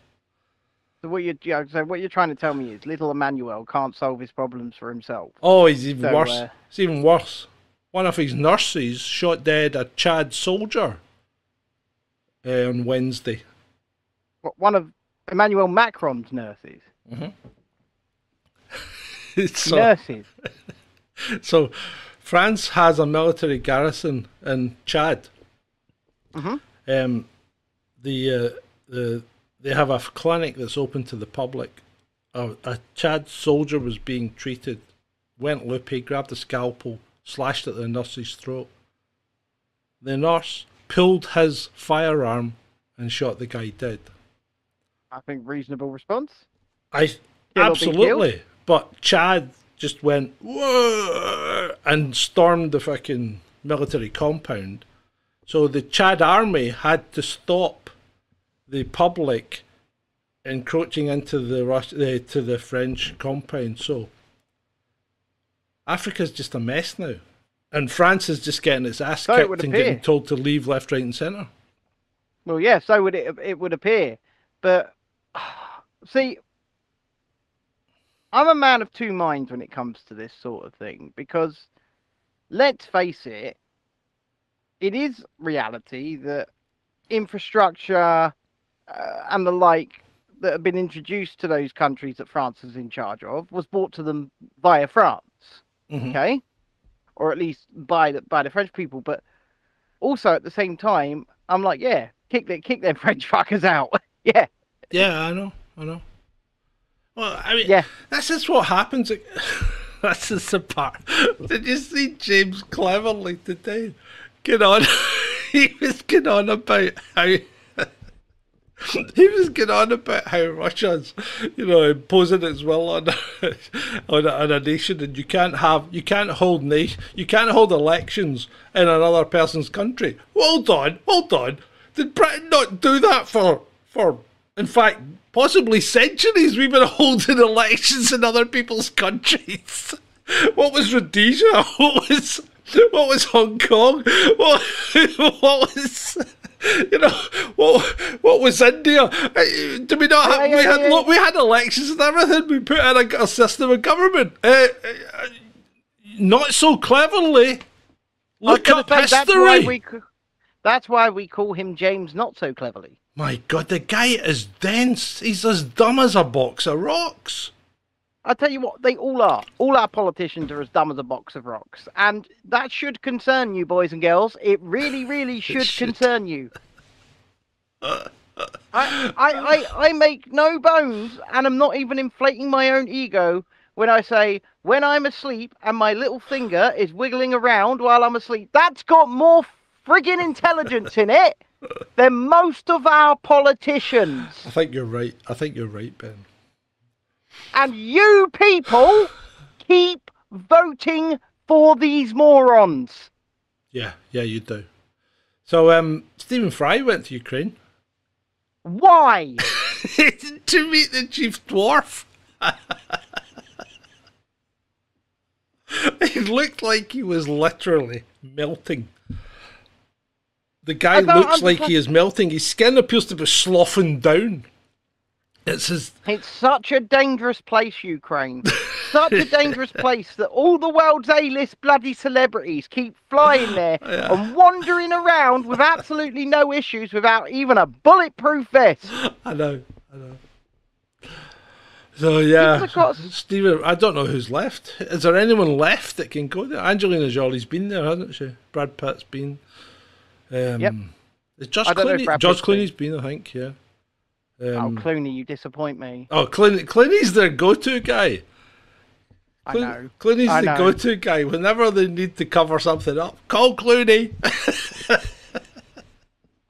C: So what you, so what you're trying to tell me is little Emmanuel can't solve his problems for himself.
A: Oh, he's even
C: So,
A: worse.
C: uh,
A: It's even worse. One of his nurses shot dead a Chad soldier uh, on Wednesday.
C: What- One of Emmanuel Macron's nurses.
A: so,
C: nurses.
A: so, France has a military garrison in Chad.
C: Mhm.
A: Um, the uh, the they have a clinic that's open to the public. A, a Chad soldier was being treated, went loopy, grabbed a scalpel, slashed at the nurse's throat. The nurse pulled his firearm and shot the guy dead.
C: I think reasonable response.
A: I absolutely, but Chad just went Whoa! and stormed the fucking military compound. So the Chad army had to stop the public encroaching into the Rus- uh, to the French compound. So Africa's just a mess now, and France is just getting its ass
C: So
A: kicked
C: would
A: and getting told to leave left, right, and centre.
C: Well, yeah, so would it. It would appear, but see, I'm a man of two minds when it comes to this sort of thing because, let's face it, it is reality that infrastructure uh, and the like that have been introduced to those countries that France is in charge of was brought to them via France
A: Mhm.
C: okay, or at least by the by the French people. But also at the same time, I'm like, yeah, kick the kick them French fuckers out. yeah,
A: Yeah, I know, I know. Well, I mean,
C: Yeah.
A: that's just what happens. That's just the part. Did you see James Cleverly today? Get on. he was getting on about how. He was getting on about how Russia's, you know, imposing its will on on a, on a nation, and you can't have, you can't hold nation, you can't hold elections in another person's country. Hold on, hold on. Did Britain not do that for for in fact, possibly centuries we've been holding elections in other people's countries. What was Rhodesia? What was what was Hong Kong? What, what was you know what what was India? Uh, Do we not have, we had look, we had elections and everything. We put in a, a system of government. Uh, uh, not so cleverly. Look up
C: say,
A: history.
C: That's why we. That's why we call him James not so cleverly.
A: My God, the guy is dense. He's as dumb as a box of rocks.
C: I tell you what, they all are. All our politicians are as dumb as a box of rocks, and that should concern you, boys and girls. It really, really should,
A: should.
C: concern you. I, I, I, I make no bones, and I'm not even inflating my own ego when I say when I'm asleep and my little finger is wiggling around while I'm asleep. That's got more friggin' intelligence in it than most of our politicians.
A: I think you're right. I think you're right, Ben.
C: And you people keep voting for these morons.
A: Yeah, yeah, you do. So, um, Stephen Fry went to Ukraine
C: Why?
A: to meet the chief dwarf. he looked like he was literally melting. The guy looks like he is melting. His skin appears to be sloughing down. It's his.
C: It's such a dangerous place, Ukraine. Such a dangerous place that all the world's A-list bloody celebrities keep flying there
A: Yeah.
C: and wandering around with absolutely no issues without even a bulletproof vest.
A: I know. I know. So yeah,
C: got-
A: Stephen. I don't know who's left. Is there anyone left that can go there? Angelina Jolie's been there, hasn't she? Brad Pitt's been. Um,
C: Yep.
A: Josh
C: I don't know
A: Clooney? Josh. Clooney's been, I think. Yeah.
C: Oh,
A: Um,
C: Clooney, you disappoint me.
A: oh, Clooney, Clooney's their go-to guy.
C: I know.
A: Clooney's
C: I
A: the go-to guy whenever they need to cover something up. Call Clooney.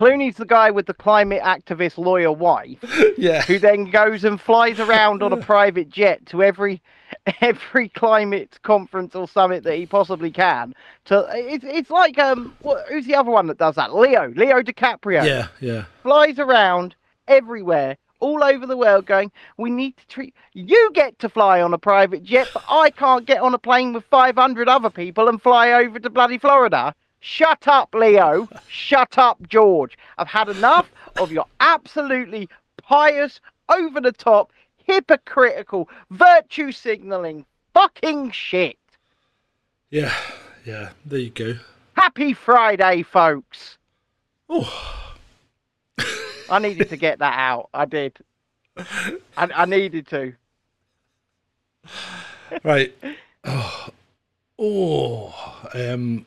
C: Clooney's the guy with the climate activist lawyer wife
A: yeah.
C: who then goes and flies around on a private jet to every every climate conference or summit that he possibly can. To it's it's like um what, who's the other one that does that? Leo, Leo DiCaprio
A: Yeah. Yeah.
C: flies around everywhere. All over the world, going. We need to treat. You get to fly on a private jet, but I can't get on a plane with 500 other people and fly over to bloody Florida. Shut up, Leo. Shut up, George. I've had enough of your absolutely pious, over the top, hypocritical, virtue signaling fucking shit.
A: Yeah, yeah. There you go.
C: Happy Friday, folks.
A: Oh,
C: I needed to get that out. I did. I, I needed to.
A: right. Oh, oh um.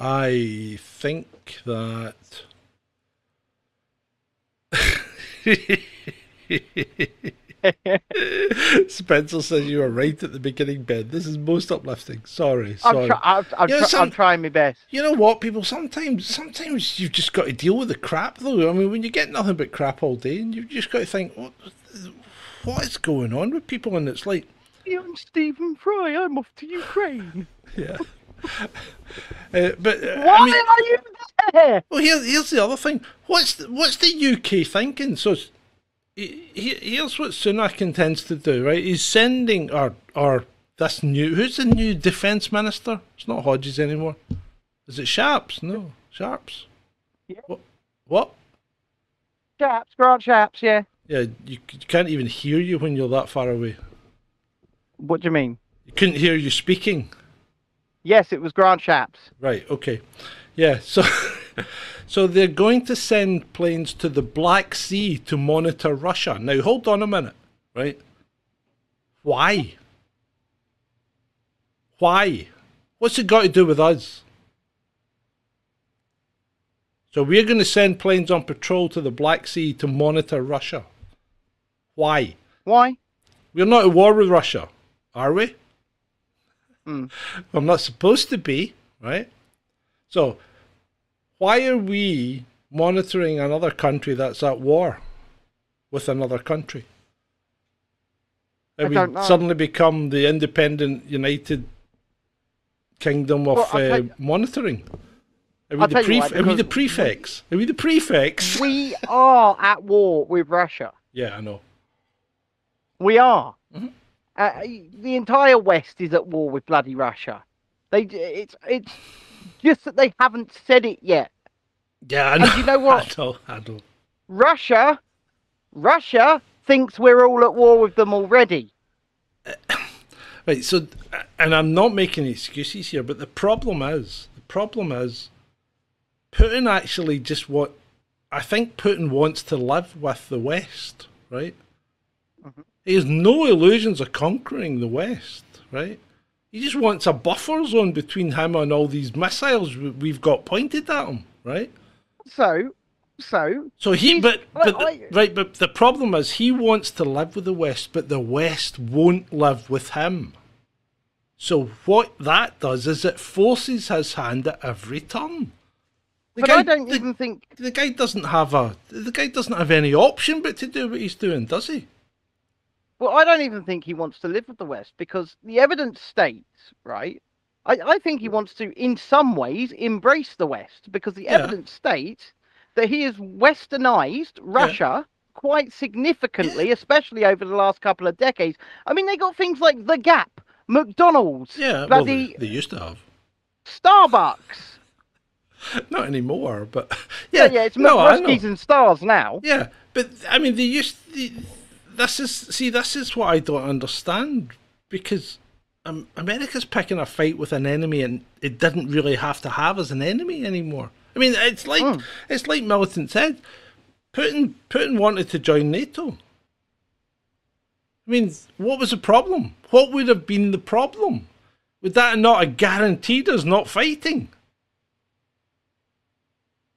A: I think that. Spencer says you were right at the beginning, Ben. This is most uplifting. Sorry,
C: I'm,
A: sorry.
C: try- I'm, I'm,
A: Yeah,
C: try-
A: some-
C: I'm trying my best.
A: You know what, people? Sometimes, sometimes you've just got to deal with the crap, though. I mean, when you get nothing but crap all day, and you've just got to think, what, what is going on with people? And it's like,
C: I'm Stephen Fry. I'm off to Ukraine.
A: yeah. uh, but uh,
C: Why
A: I mean,
C: are you there?
A: well, here, here's the other thing. What's the, what's the UK thinking? So, he- he- here's what Sunak intends to do, right? He's sending or or this new who's the new defence minister? It's not Hodges anymore. Is it Sharps? No, Sharps.
C: Yeah.
A: What? What?
C: Shapps, Grant Shapps, yeah.
A: Yeah, you, c- can't even hear you when you're that far away.
C: What do you mean?
A: You couldn't hear you speaking.
C: Yes, it was Grant Shapps.
A: Right. Okay. Yeah. So, so they're going to send planes to the Black Sea to monitor Russia. Now, hold on a minute. Right. Why? Why? What's it got to do with us? So we're going to send planes on patrol to the Black Sea to monitor Russia. Why?
C: Why?
A: We're not at war with Russia, are we?
C: Hmm.
A: I'm not supposed to be, right? So, why are we monitoring another country that's at war with another country? And we suddenly become the independent United Kingdom of
C: Well,
A: uh, monitoring. Are we, the pref- are we the prefects? Are we the prefects?
C: We are at war with Russia.
A: yeah, I know.
C: We are.
A: Mhm.
C: Uh, the entire West is at war with bloody Russia. They, it's, it's just that they haven't said it yet.
A: Yeah, I know.
C: And you know what?
A: I know. I know.
C: Russia, Russia thinks we're all at war with them already.
A: Uh, right, so, uh, and I'm not making excuses here, but the problem is, the problem is, Putin actually just what, I think Putin wants to live with the West, right? Mm-hmm. He has no illusions of conquering the West, right? He just wants a buffer zone between him and all these missiles we- we've got pointed at him, right?
C: So, so
A: So he, but, but the- right, but the problem is he wants to live with the West, but the West won't live with him. So what that does is it forces his hand at every turn. The
C: but I don't
A: the,
C: even think
A: the guy doesn't have a the guy doesn't have any option but to do what he's doing, does he?
C: Well, I don't even think he wants to live with the West because the evidence states, right? I, I think he wants to, in some ways, embrace the West because the
A: Yeah.
C: evidence states that he has westernized Russia quite significantly, especially over the last couple of decades. I mean, they got things like The Gap, McDonald's,
A: Yeah, well, they, they used to have.
C: Starbucks.
A: Not anymore, but
C: Yeah,
A: yeah,
C: yeah, it's
A: no, I.
C: McRuskies and Stars now.
A: Yeah, but I mean, they used. The, this is see, this is what I don't understand because um, America's picking a fight with an enemy, and it didn't really have to have as an enemy anymore. I mean, it's like
C: Mm.
A: it's like Militant said. Putin Putin wanted to join NATO. I mean, what was the problem? What would have been the problem? Would that not have guaranteed us not fighting?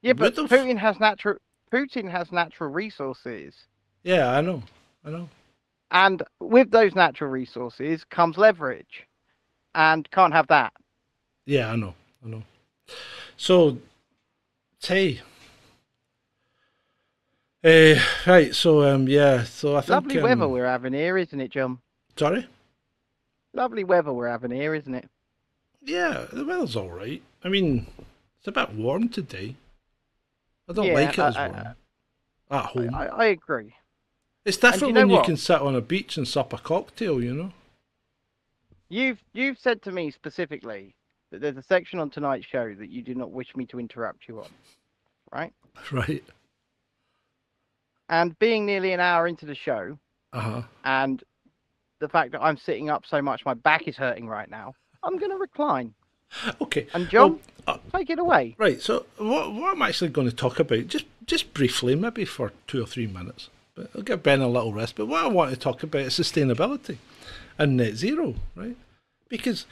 C: Yeah, but Putin has natural Putin has natural resources.
A: Yeah, I know, I know.
C: And with those natural resources comes leverage. And can't have that.
A: Yeah, I know, I know. So, hey, uh, right. So, um, yeah. So I think
C: Lovely weather
A: um,
C: we're having here, isn't it, John?
A: Sorry.
C: Lovely weather we're having here, isn't it?
A: Yeah, the weather's all right. I mean, it's a bit warm today. I don't
C: Yeah,
A: like it
C: I-
A: as
C: I-
A: warm at home.
C: I, I agree.
A: It's
C: you
A: different
C: know
A: when you
C: what?
A: can sit on a beach and sup a cocktail. You know.
C: You've you've said to me specifically that there's a section on tonight's show that you do not wish me to interrupt you on, right?
A: Right.
C: And being nearly an hour into the show,
A: Uh huh.
C: and the fact that I'm sitting up so much, my back is hurting right now. I'm going to recline.
A: Okay.
C: And John,
A: Well, uh,
C: take it away.
A: Right. So what, what I'm actually going to talk about, just just briefly, maybe for two or three minutes, but I'll give Ben a little rest. But what I want to talk about is sustainability and net zero, right? Because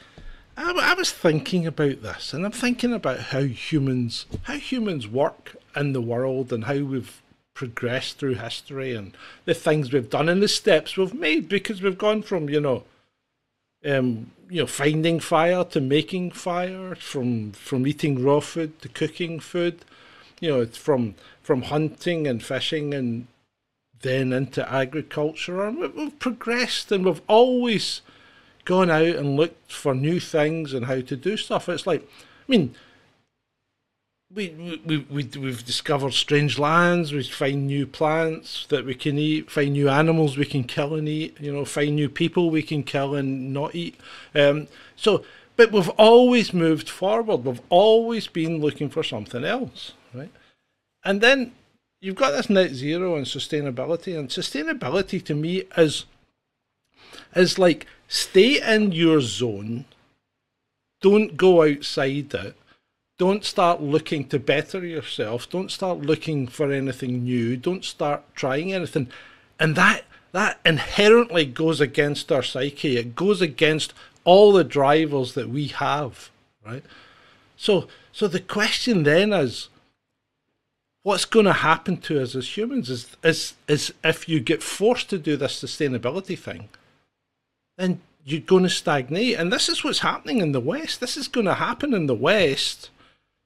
A: I, I was thinking about this, and I'm thinking about how humans how humans work in the world and how we've progressed through history and the things we've done and the steps we've made because we've gone from you know um, you know, finding fire to making fire, from from eating raw food to cooking food, you know, from from hunting and fishing and then into agriculture. And we- we've progressed, and we've always gone out and looked for new things and how to do stuff. It's like, I mean. We, we, we, we've discovered strange lands, we find new plants that we can eat, find new animals we can kill and eat, you know, find new people we can kill and not eat. Um, so, but we've always moved forward. We've always been looking for something else, right? And then you've got this net zero and sustainability, and sustainability to me is is like stay in your zone, don't go outside it, don't start looking to better yourself, don't start looking for anything new, don't start trying anything, and that that inherently goes against our psyche. It goes against all the drivers that we have, right? So so the question then is what's going to happen to us as humans is, is, is if you get forced to do this sustainability thing, then you're going to stagnate. And this is what's happening in the West. This is going to happen in the West.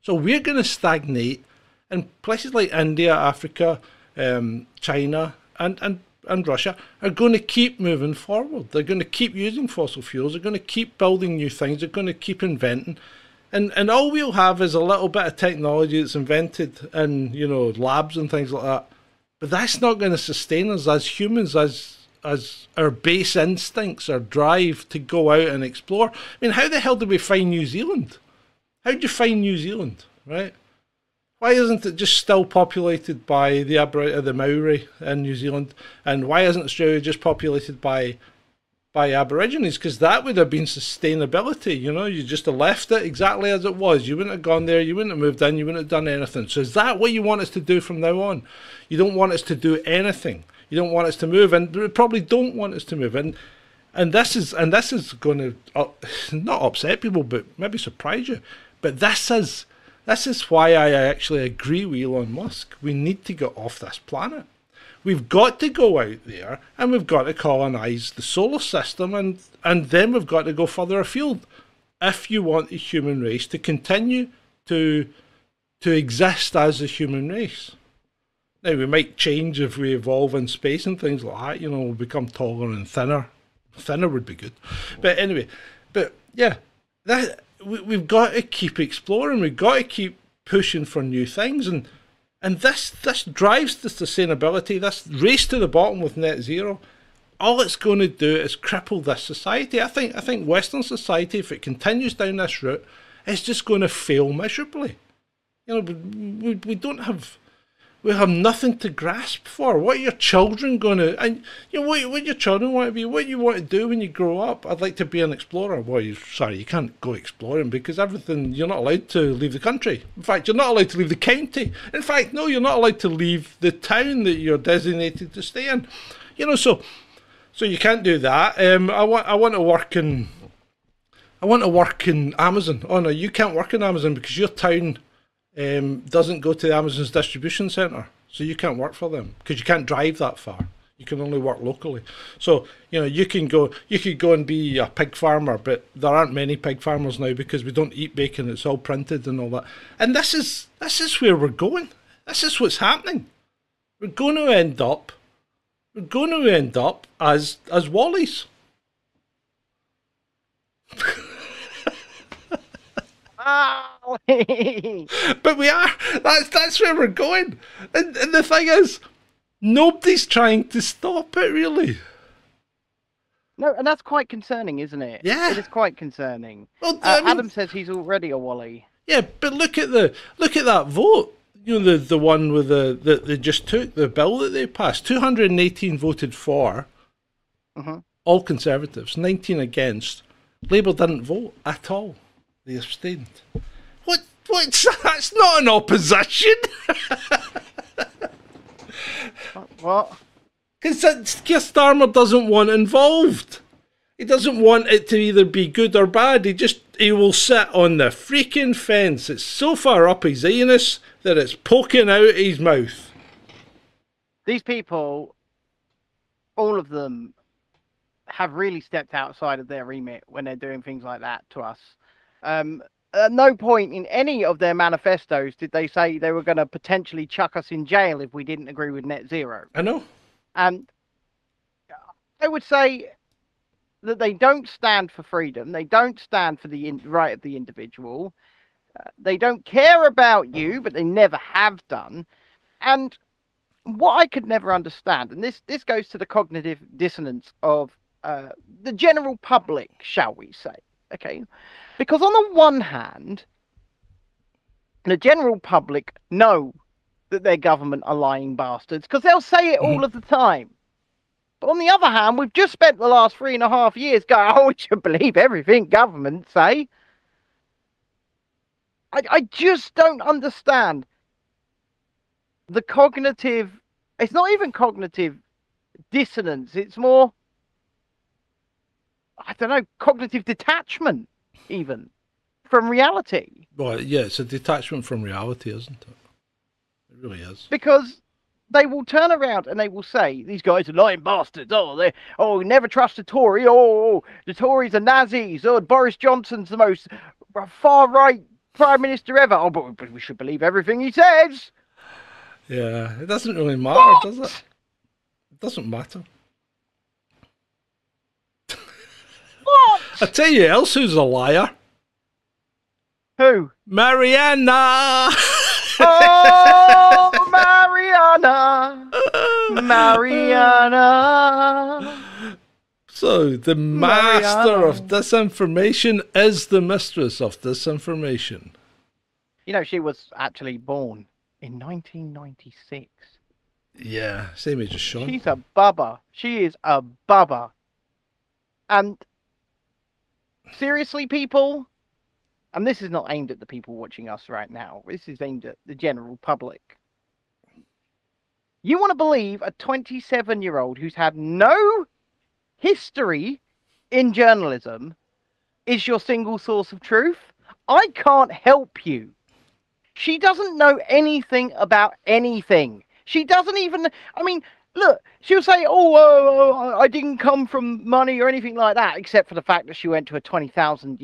A: So we're going to stagnate. And places like India, Africa, um, China, and, and, and Russia are going to keep moving forward. They're going to keep using fossil fuels. They're going to keep building new things. They're going to keep inventing and and all we'll have is a little bit of technology that's invented in you know labs and things like that. But that's not going to sustain us as humans, as as our base instincts, our drive to go out and explore. I mean, how the hell did we find New Zealand? How did you find New Zealand, right? Why isn't it just still populated by the Abor- uh, the Maori in New Zealand, and why isn't Australia just populated by by Aborigines because that would have been sustainability. You know, you just have left it exactly as it was. You wouldn't have gone there. You wouldn't have moved in. You wouldn't have done anything. So is that what you want us to do from now on? You don't want us to do anything. You don't want us to move, and we probably don't want us to move. And and this is and this is going to uh, not upset people, but maybe surprise you. But this is this is why I actually agree with Elon Musk. We need to get off this planet. We've got to go out there and we've got to colonize the solar system and, and then we've got to go further afield if you want the human race to continue to to exist as a human race. Now we might change if we evolve in space and things like that, you know, we'll become taller and thinner. Thinner would be good. But anyway, but yeah, that we, we've got to keep exploring, we've got to keep pushing for new things and and this this drives the sustainability, this race to the bottom with net zero. All it's going to do is cripple this society. I think I think Western society, if it continues down this route, is just going to fail miserably. You know, we, we, we don't have we have nothing to grasp for. What are your children going to, and you know, what, what your children want to be, what you want to do when you grow up. I'd like to be an explorer. Well, you, sorry, you can't go exploring because everything, you're not allowed to leave the country. In fact, you're not allowed to leave the county. In fact, no, you're not allowed to leave the town that you're designated to stay in. You know, so, so you can't do that. Um, I want, I want to work in, I want to work in Amazon. Oh no, you can't work in Amazon because your town um, doesn't go to the Amazon's distribution center, so you can't work for them because you can't drive that far. You can only work locally. So you know you can go, you could go and be a pig farmer, but there aren't many pig farmers now because we don't eat bacon. It's all printed and all that. And this is this is where we're going. This is what's happening. We're going to end up. We're going to end up as as Wallies.
C: Ah,
A: but we are. That's that's where we're going. And, and the thing is, nobody's trying to stop it. Really,
C: No, and that's quite concerning, isn't it?
A: Yeah.
C: It is quite concerning.
A: Well,
C: Uh,
A: I mean,
C: Adam says he's already a Wally.
A: yeah, but look at the look at that vote. You know the the one with the that they just took the bill that they passed. Two hundred and eighteen voted for,
C: Mhm.
A: all Conservatives. Nineteen against. Labour didn't vote at all. They abstained. What? What's that's not an opposition.
C: What?
A: Because Keir Starmer doesn't want involved. He doesn't want it to either be good or bad. He just he will sit on the freaking fence. It's so far up his anus that it's poking out his mouth.
C: These people, all of them, have really stepped outside of their remit when they're doing things like that to us. Um, at no point in any of their manifestos did they say they were going to potentially chuck us in jail if we didn't agree with net zero.
A: I know.
C: And I would say that they don't stand for freedom. They don't stand for the in- right of the individual. Uh, they don't care about you, but they never have done. And what I could never understand, and this this goes to the cognitive dissonance of uh, the general public, shall we say? Okay, because on the one hand, the general public know that their government are lying bastards because they'll say it all mm-hmm. of the time. But on the other hand, we've just spent the last three and a half years going, oh, we should believe everything governments say. I, I just don't understand the cognitive, it's not even cognitive dissonance, it's more, I don't know, cognitive detachment, even from reality.
A: Well, yeah, it's a detachment from reality, isn't it? It really is.
C: because they will turn around and they will say these guys are lying bastards. Oh, they oh never trust a Tory. Oh, the Tories are Nazis. Oh, Boris Johnson's the most far right prime minister ever. Oh, but, we should believe everything he says.
A: Yeah, it doesn't really matter,
C: What?
A: does it? It doesn't matter.
C: What?
A: I tell you else who's a liar.
C: Who?
A: Marianna!
C: Oh, Marianna, Marianna.
A: So the master
C: Marianna.
A: of disinformation is the mistress of disinformation.
C: You know, she was actually born in 1996.
A: Yeah, same age as Sean.
C: She's a bubba. She is a bubba. And seriously, people, and this is not aimed at the people watching us right now, this is aimed at the general public. You want to believe a 27 year old who's had no history in journalism is your single source of truth? I can't help you. She doesn't know anything about anything. She doesn't even. I mean, look, she'll say, "Oh, uh, uh, I didn't come from money or anything like that," except for the fact that she went to a twenty thousand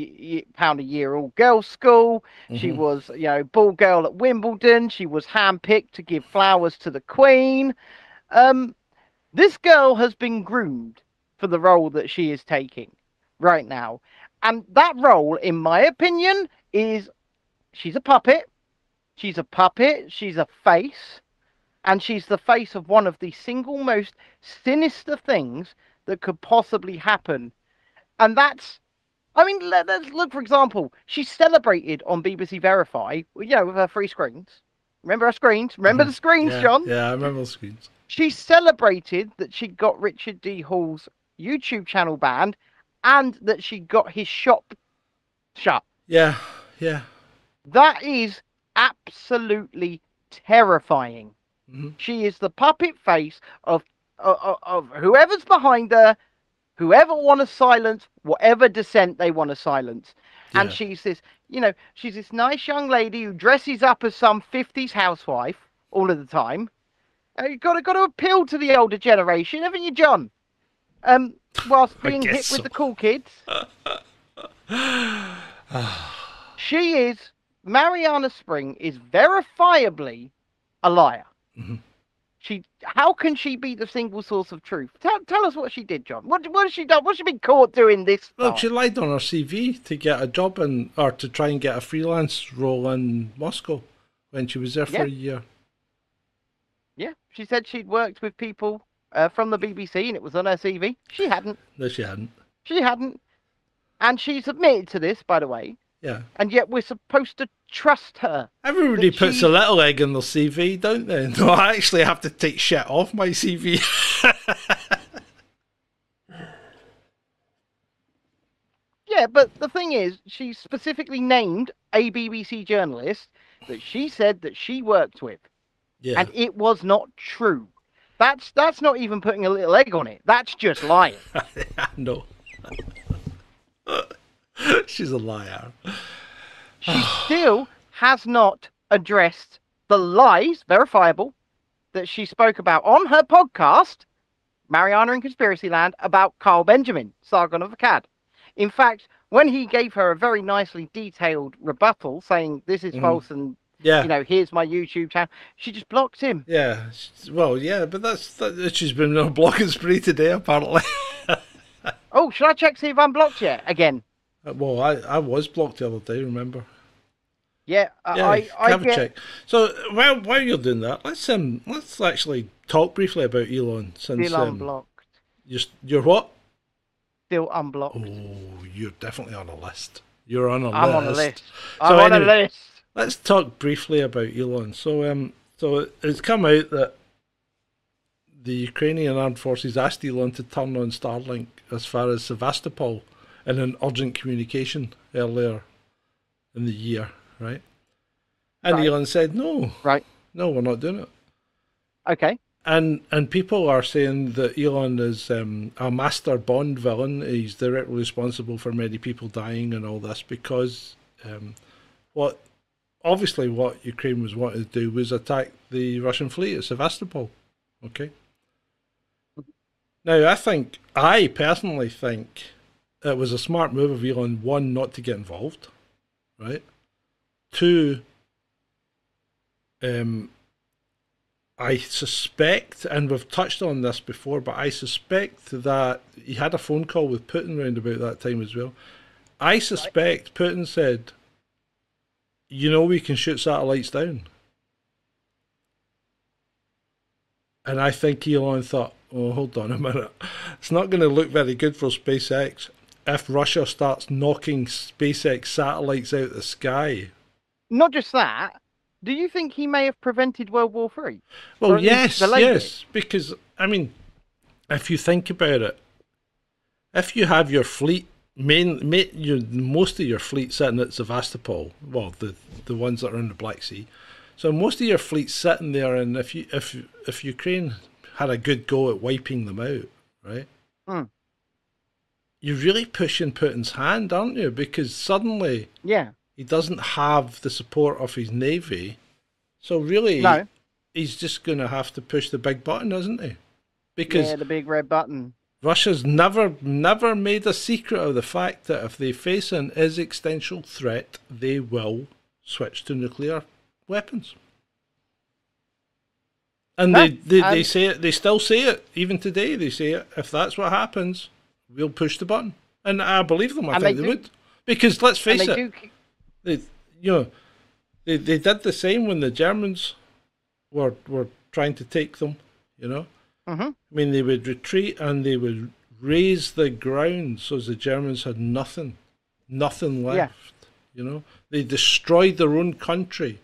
C: pound a year all girls school. She
A: Mhm.
C: was, you know, ball girl at Wimbledon. She was handpicked to give flowers to the Queen. Um, this girl has been groomed for the role that she is taking right now, and that role, in my opinion, is she's a puppet. She's a puppet. She's a face and she's the face of one of the single most sinister things that could possibly happen. And that's, I mean, let, us look for example. She celebrated on BBC Verify, you know, with her free screens. Remember her screens? Remember
A: Mhm.
C: the screens,
A: yeah,
C: John?
A: Yeah, I remember the screens.
C: She celebrated that she got Richard D. Hall's YouTube channel banned and that she got his shop shut.
A: Yeah, yeah.
C: That is absolutely terrifying.
A: Mhm.
C: She is the puppet face of, of of whoever's behind her, whoever want to silence whatever dissent they want to silence. And she's this, you know, she's this nice young lady who dresses up as some fifties housewife all of the time. Uh, you got to got to appeal to the older generation, haven't you, John? Um, whilst being hit
A: guess
C: with the cool kids. she is Marianna Spring is verifiably a liar.
A: Mhm.
C: She, how can she be the single source of truth? Tell, tell us what she did, John. What, what has she done? What's she been caught doing this?
A: Look,
C: far?
A: she lied on her CV to get a job in, or to try and get a freelance role in Moscow when she was there for a year.
C: Yeah, she said she'd worked with people uh, from the BBC, and it was on her CV. She hadn't.
A: No, she hadn't.
C: She hadn't. And she's admitted to this, by the way.
A: Yeah.
C: And yet we're supposed to trust her.
A: Everybody puts
C: she-
A: a little egg in their CV, don't they? No, I actually have to take shit off my CV.
C: Yeah, but the thing is, she specifically named a BBC journalist that she said that she worked with,
A: yeah.
C: and it was not true. That's that's not even putting a little egg on it. That's just lying.
A: no. She's a liar.
C: She still has not addressed the lies, verifiable, that she spoke about on her podcast, Marianna in Conspiracy Land, about Carl Benjamin, Sargon of Akkad. In fact, when he gave her a very nicely detailed rebuttal saying this is
A: Mhm.
C: false and
A: Yeah.
C: you know here's my YouTube channel, she just blocked him.
A: Yeah. Well, yeah, but that's that, she's been on a blocking spree today, apparently.
C: Oh, should I check see if I'm blocked yet? Again,
A: well, I, I was blocked the other day, remember?
C: yeah, uh,
A: Yeah,
C: I I
A: have
C: get
A: a check. So while while you're doing that, let's um let's actually talk briefly about Elon since
C: still
A: um,
C: unblocked,
A: you're you're what?
C: still unblocked.
A: Oh, you're definitely on a list. You're on a
C: I'm
A: list.
C: on a list. I'm on
A: anyway,
C: a list.
A: Let's talk briefly about Elon. So, um, so it's come out that the Ukrainian armed forces asked Elon to turn on Starlink as far as Sevastopol in an urgent communication earlier in the year, right? And
C: Right.
A: Elon said, "No,
C: Right.
A: no, we're not doing it."
C: Okay.
A: And and people are saying that Elon is um, a master Bond villain. He's directly responsible for many people dying and all this because um, what obviously what Ukraine was wanting to do was attack the Russian fleet at Sevastopol. Okay. Now I think I personally think it was a smart move of Elon one not to get involved, right? Two. Um, I suspect, and we've touched on this before, but I suspect that he had a phone call with Putin around about that time as well. I suspect Putin said, "You know, we can shoot satellites down," and I think Elon thought, "Oh, hold on a minute, it's not going to look very good for SpaceX if Russia starts knocking SpaceX satellites out of the sky."
C: Not just that. Do you think he may have prevented World War Three?
A: Well, yes, yes, because I mean, if you think about it, if you have your fleet main, main your most of your fleet sitting at Sevastopol, well, the the ones that are in the Black Sea, so most of your fleet sitting there, and if you if if Ukraine had a good go at wiping them out, right?
C: Hmm.
A: You're really pushing Putin's hand, aren't you? Because suddenly
C: Yeah.
A: he doesn't have the support of his navy, so really
C: No.
A: he's just going to have to push the big button, isn't he? Because
C: yeah, the big red button.
A: Russia's never, never made a secret of the fact that if they face an existential threat, they will switch to nuclear weapons. And they,
C: No,
A: they, they
C: and-
A: say it. They still say it even today. They say it. If that's what happens, we'll push the button. And I believe them. I
C: And
A: think
C: they
A: they, would, because let's face
C: they
A: it
C: keep-
A: they you know they they did the same when the Germans were were trying to take them, you know.
C: Mhm.
A: I mean they would retreat and they would raise the ground so the Germans had nothing. Nothing left.
C: Yeah.
A: You know? They destroyed their own country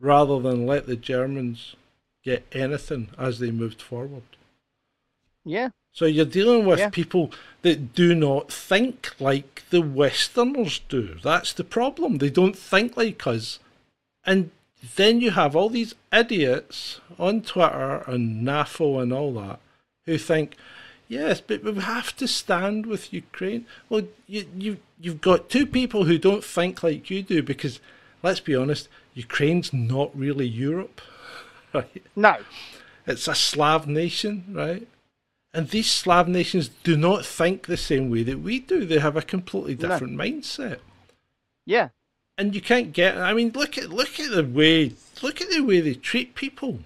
A: rather than let the Germans get anything as they moved forward.
C: Yeah.
A: So you're dealing with
C: Yeah.
A: people that do not think like the Westerners do. That's the problem. They don't think like us. And then you have all these idiots on Twitter and NAFO and all that who think, yes, but we have to stand with Ukraine. Well, you, you, you've got two people who don't think like you do because, let's be honest, Ukraine's not really Europe, right?
C: No.
A: It's a Slav nation, right? And these Slav nations do not think the same way that we do. They have a completely
C: No.
A: different mindset.
C: Yeah.
A: And you can't get I mean look at look at the way look at the way they treat people.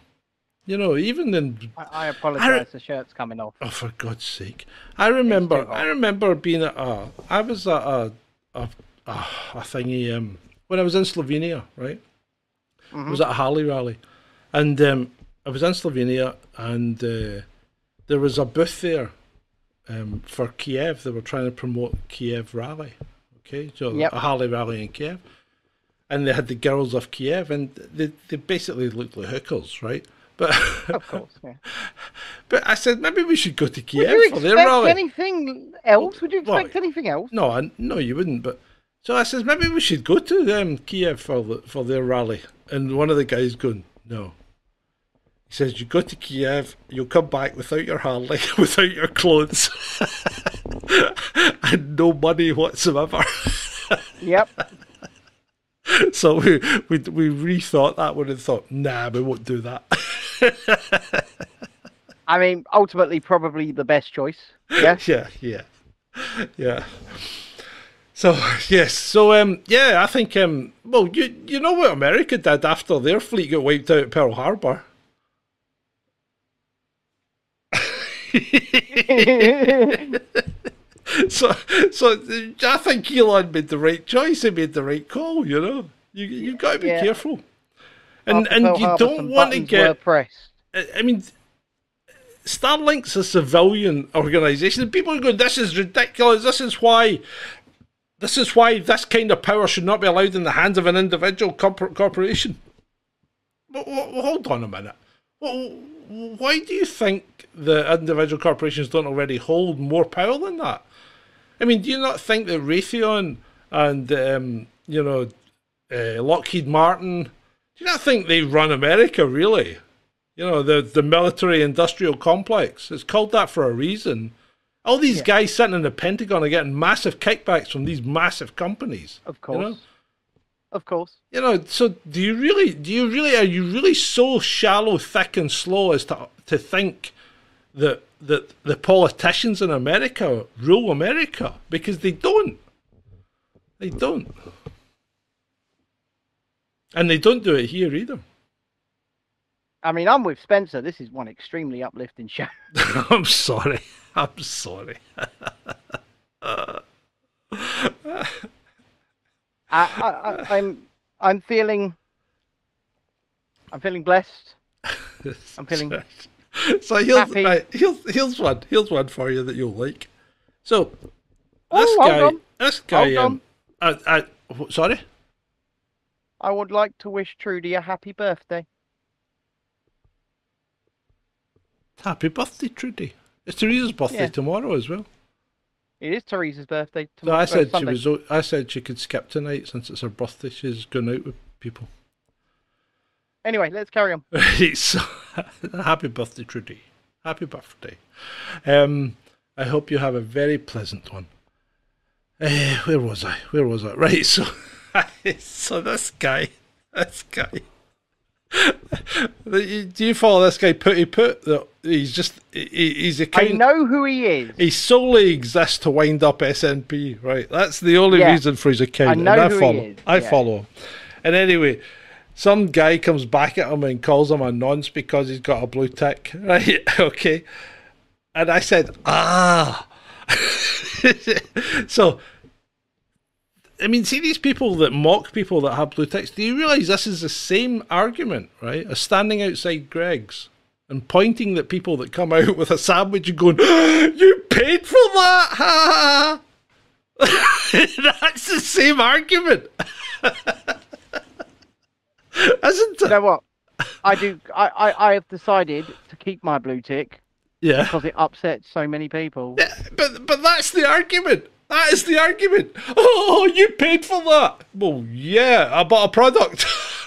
A: You know, even in
C: I, I apologise. The shirt's coming off.
A: oh for God's sake. I remember I remember being at a I was at a a, a, a thingy um when I was in Slovenia, right? I was at a Harley rally. And um I was in Slovenia and uh there was a booth there um, for Kiev. They were trying to promote Kiev rally. Okay, so
C: Yep.
A: a Harley rally in Kiev, and they had the girls of Kiev, and they they basically looked like hookers, right? But
C: Of course. Yeah.
A: but I said maybe we should go to
C: Would
A: Kiev
C: you
A: for their rally.
C: anything else? Would you
A: Well,
C: expect anything else?
A: No, I, no, you wouldn't. But so I says maybe we should go to um, Kiev for the, for their rally. And one of the guys going, no. He says you go to Kiev, you'll come back without your Harley, without your clothes, and no money whatsoever.
C: Yep.
A: so we, we we rethought that one and thought, nah, we won't do that.
C: I mean, ultimately, probably the best choice. Yeah.
A: yeah, yeah, yeah. So yes, so um, yeah, I think um, well, you you know what America did after their fleet got wiped out at Pearl Harbor. So so I think Elon made the right choice. He made the right call. You know, you you've got to be
C: Yeah.
A: careful, and and you don't want to get.
C: pressed.
A: I mean, Starlink's a civilian organisation. People are going, "This is ridiculous. This is why." This is why this kind of power should not be allowed in the hands of an individual corpor- corporation. Well, well, hold on a minute. Well, why do you think the individual corporations don't already hold more power than that? I mean, do you not think that Raytheon and um, you know uh, Lockheed Martin? Do you not think they run America really? You know the the military industrial complex. It's called that for a reason. All these guys sitting in the Pentagon are getting massive kickbacks from these massive companies.
C: Of
A: you
C: course.
A: know?
C: Of course.
A: You know, so do you really, do you really, are you really so shallow, thick, and slow as to to think that that the politicians in America rule America because they don't. They don't, and they don't do it here either.
C: I mean, I'm with Spencer. This is one extremely uplifting show.
A: I'm sorry. I'm sorry.
C: I, I, I'm, I'm feeling, I'm feeling blessed. I'm feeling
A: so here's
C: happy.
A: right, here's here's one here's one for you that you'll like. So this
C: Oh,
A: guy, this guy, um, I, I, sorry.
C: I would like to wish Trudy a happy birthday.
A: Happy birthday, Trudy. It's Teresa's birthday
C: Yeah.
A: tomorrow as well.
C: It is Teresa's birthday
A: So
C: tomorrow.
A: I
C: uh,
A: said she was. I said she could skip tonight since it's her birthday. She's going out with people.
C: Anyway, let's carry on.
A: So happy birthday, Trudy. Happy birthday. Um, I hope you have a very pleasant one. Eh, where was I? Where was I? Right, so so this guy, this guy. Do you follow this guy Putty Put? That he's just he, he's a
C: I
A: kind.
C: know who he is.
A: He solely exists to wind up SNP, right? That's the only
C: Yeah.
A: reason for his account.
C: I know
A: and I
C: who he is,
A: I
C: yeah.
A: follow him. And anyway, some guy comes back at him and calls him a nonce because he's got a blue tick, right? okay. And I said, ah. so, I mean, see these people that mock people that have blue ticks. Do you realise this is the same argument, right? As standing outside Greg's and pointing at people that come out with a sandwich and going, ah, "You paid for that!" Ha, ha, ha." That's the same argument, isn't it?
C: You know what? I do. I, I, I have decided to keep my blue tick
A: Yeah.
C: because it upsets so many people.
A: Yeah, but but that's the argument. That is the argument. Oh, you paid for that. Well, yeah, I bought a product.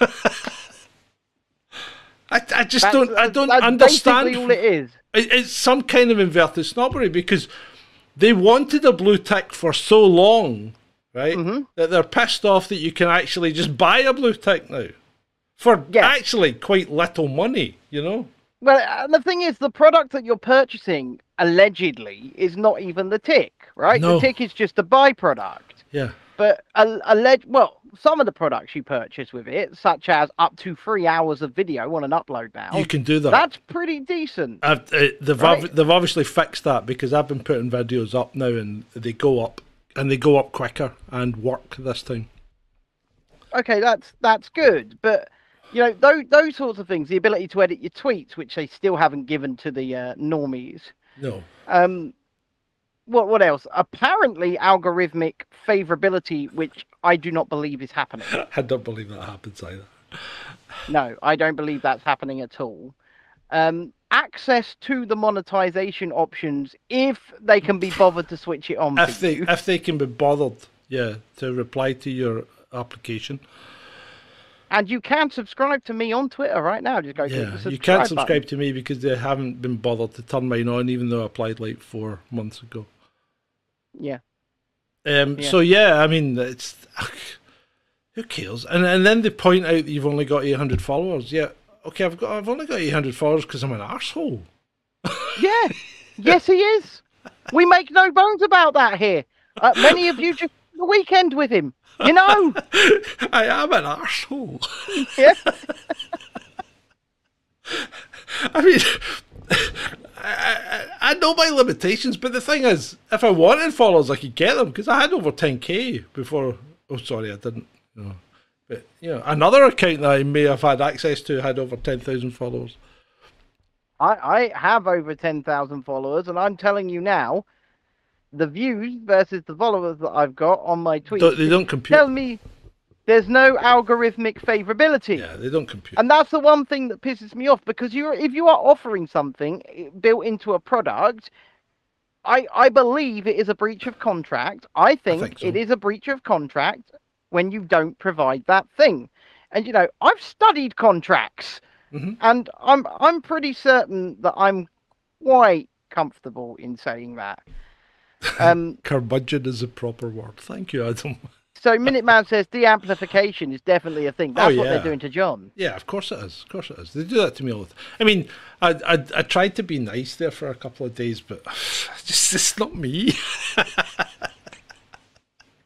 A: I, I just
C: That's-
A: don't I don't understand.
C: all it is.
A: It- It's some kind of inverted snobbery because they wanted a blue tick for so long, right?
C: Mm-hmm.
A: That they're pissed off that you can actually just buy a blue tick now for
C: Yes.
A: actually quite little money. You know?
C: Well, and the thing is, the product that you're purchasing allegedly is not even the tick, right?
A: No.
C: The tick is just a byproduct.
A: Yeah.
C: But a, alleged, well, some of the products you purchase with it, such as up to three hours of video on an upload now,
A: You can do that.
C: that's pretty decent.
A: I've, uh, they've
C: Right.
A: ob- they've obviously fixed that because I've been putting videos up now and they go up and they go up quicker and work this time.
C: Okay, that's that's good, but you know those those sorts of things, the ability to edit your tweets, which they still haven't given to the uh, normies.
A: No.
C: Um, what what else? Apparently, algorithmic favorability, which I do not believe is happening.
A: I don't believe that happens either.
C: No, I don't believe that's happening at all. Um, access to the monetization options if they can be bothered to switch it on.
A: If they
C: you.
A: if they can be bothered, yeah, to reply to your application.
C: And you can subscribe to me on Twitter right now. Just go
A: Yeah,
C: subscribe
A: you can't
C: button.
A: subscribe to me because they haven't been bothered to turn mine on, even though I applied like four months ago.
C: Yeah.
A: Um,
C: Yeah.
A: So yeah, I mean, it's who cares? And and then they point out that you've only got eight hundred followers. Yeah, okay, I've got I've only got eight hundred followers because I'm an asshole.
C: Yeah. yes, he is. We make no bones about that here. Uh, many of you just the weekend with him. You know.
A: I am an asshole.
C: yeah.
A: I mean, I, I, I know my limitations, but the thing is, if I wanted followers, I could get them because I had over 10k before. Oh, sorry, I didn't. No. But, you know, another account that I may have had access to had over 10,000 followers.
C: I, I have over 10,000 followers, and I'm telling you now, the views versus the followers that I've got on my tweets
A: Don't, they don't compute.
C: tell me there's no algorithmic favorability.
A: Yeah, they don't compute.
C: And that's the one thing that pisses me off because you're if you are offering something built into a product, I I believe it is a breach of contract. I think,
A: think so.
C: it is a breach of contract when you don't provide that thing. And you know, I've studied contracts
A: Mhm.
C: and I'm I'm pretty certain that I'm quite comfortable in saying that. Um
A: Curmudgeon is a proper word. Thank you, Adam.
C: So Minuteman says de-amplification is definitely a thing.
A: Oh,
C: That's what they're doing to John.
A: Yeah, of course it is. Of course it is. They do that to me all the time. I mean, I I, I tried to be nice there for a couple of days, but just it's not me.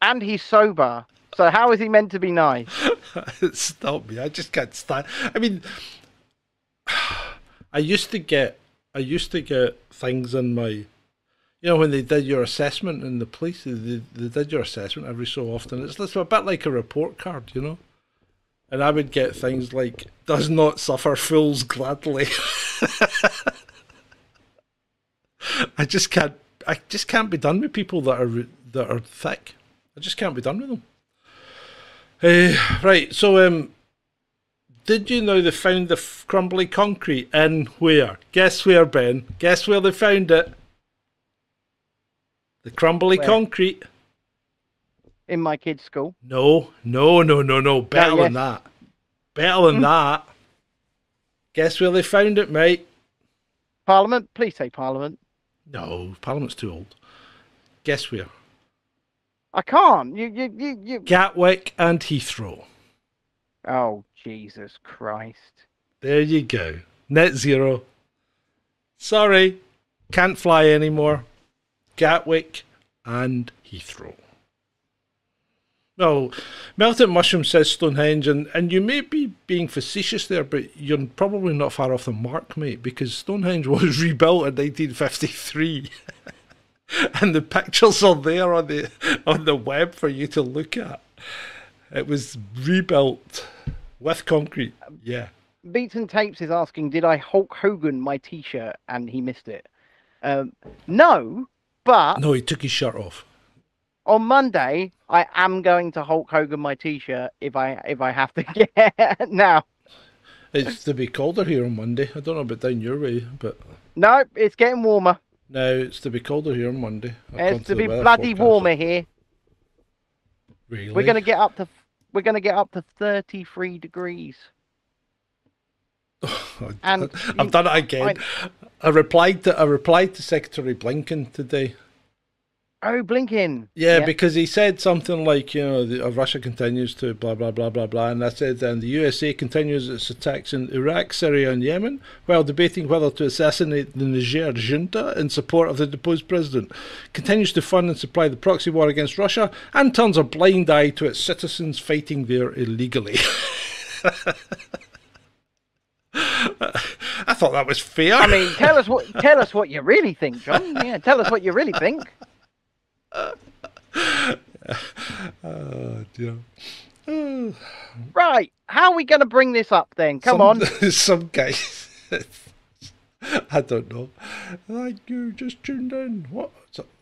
C: And he's sober. So how is he meant to be nice?
A: it's not me. I just can't stand. I mean, I used to get, I used to get things in my, you know, when they did your assessment in the police, they, they did your assessment every so often. It's, it's a bit like a report card, you know. And I would get things like "does not suffer fools gladly." I just can't. I just can't be done with people that are that are thick. I just can't be done with them. Uh, right. So, um, did you know they found the crumbly concrete in where? Guess where, Ben? Guess where they found it? The crumbly
C: Where?
A: concrete.
C: In my kid's school.
A: No, no, no, no, no. Better
C: yes.
A: than that. Better than hmm. that. Guess where they found it, mate?
C: Parliament? Please say Parliament.
A: No, Parliament's too old. Guess where?
C: I can't. You, you, you, you.
A: Gatwick and Heathrow.
C: Oh, Jesus Christ.
A: There you go. Net zero. Sorry, can't fly anymore. Gatwick and Heathrow. Well, Melted Mushroom says Stonehenge, and, and you may be being facetious there, but you're probably not far off the mark, mate, because Stonehenge was rebuilt in 1953. and the pictures are there on the on the web for you to look at. It was rebuilt with concrete. Yeah.
C: Beats and Tapes is asking, did I Hulk Hogan my T-shirt and he missed it? Um, no, but
A: No, he took his shirt off.
C: on Monday I am going to Hulk Hogan my T-shirt if I if I have to get now.
A: It's to be colder here on Monday. I don't know about down your way, but
C: No, it's getting warmer.
A: no, it's to be colder here on Monday.
C: It's to
A: the
C: be bloody warmer here.
A: Really?
C: We're gonna get up to we're gonna get up to 33 degrees.
A: I-
C: and
A: I've done it again. I replied to I replied to Secretary Blinken today.
C: Oh, blinking.
A: Yeah, because he said something like, you know, the, uh, Russia continues to blah blah blah blah blah, and I said, and the USA continues its attacks in Iraq, Syria, and Yemen, while debating whether to assassinate the Niger junta in support of the deposed president, continues to fund and supply the proxy war against Russia, and turns a blind eye to its citizens fighting there illegally. I thought that was fear.
C: I mean, tell us what tell us what you really think, John. Yeah, tell us what you really think.
A: Oh dear.
C: Right, how are we going to bring this up then? Come
A: some,
C: on.
A: some case. I don't know. Like you just tuned in. What?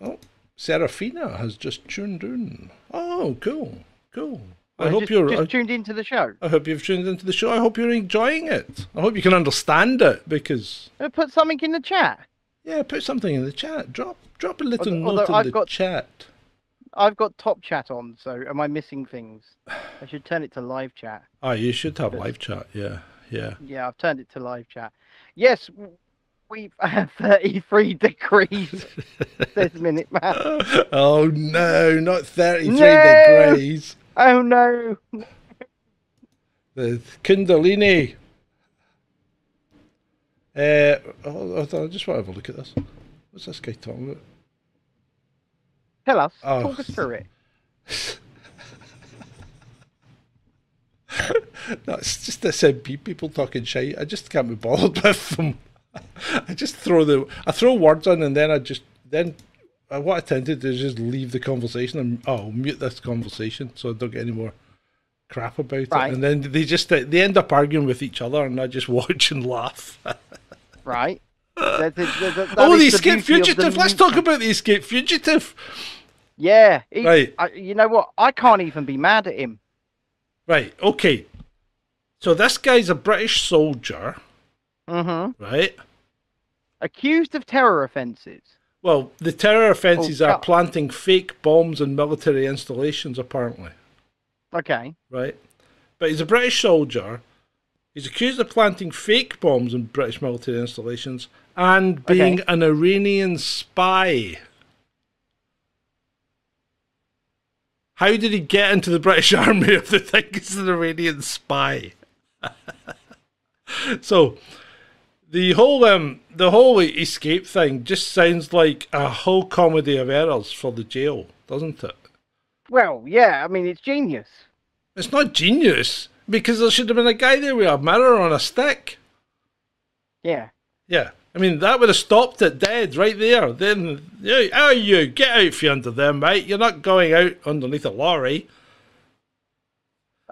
A: Oh, Serafina has just tuned in. Oh, cool, cool. I
C: Well,
A: hope
C: just,
A: you're.
C: just
A: I,
C: tuned into the show.
A: I hope you've tuned into the show. I hope you're enjoying it. I hope you can understand it because
C: Uh, Put something in the chat.
A: yeah, put something in the chat. Drop drop a little
C: Although-
A: note
C: although
A: in
C: I've
A: the
C: got-
A: chat.
C: I've got top chat on, so am I missing things? I should turn it to live chat.
A: Ah, you should have live chat. Yeah, yeah.
C: Yeah, I've turned it to live chat. Yes, we've had 33 degrees this minute, man.
A: Oh no, not thirty-three
C: No!
A: degrees.
C: Oh no.
A: The Kundalini. Uh, hold on, I just want to have a look at this. What's this guy talking about?
C: Tell us.
A: Oh.
C: Talk us through it.
A: No, it's just the SNP people talking shit. I just can't be bothered with them. I just throw the I throw words on and then I just then what I tend to do is just leave the conversation and oh mute this conversation so I don't get any more crap about
C: Right.
A: it. And then they just they end up arguing with each other and I just watch and laugh.
C: Right. That- that- that-
A: oh, the escape
C: of the
A: fugitive. Let's talk about the escape fugitive.
C: Yeah. he-
A: Right.
C: I, you know what? I can't even be mad at him.
A: Right. Okay. So this guy's a British soldier,
C: Mm-hmm.
A: right?
C: Accused of terror offences.
A: Well, the terror offences oh,
C: are
A: planting fake bombs in military installations, apparently,
C: Okay.
A: right? But he's a British soldier. He's accused of planting fake bombs in British military installations and being
C: Okay.
A: an Iranian spy. How did he get into the British Army if they think he's an Iranian spy? so, the whole um, the whole escape thing just sounds like a whole comedy of errors for the jail, doesn't it?
C: Well, yeah. I mean, it's genius.
A: It's not genius because there should have been a guy there with a mirror on a stick.
C: Yeah.
A: Yeah, I mean that would have stopped it dead right there. Then, yeah, oh, you get out from under there, mate. You're not going out underneath a lorry.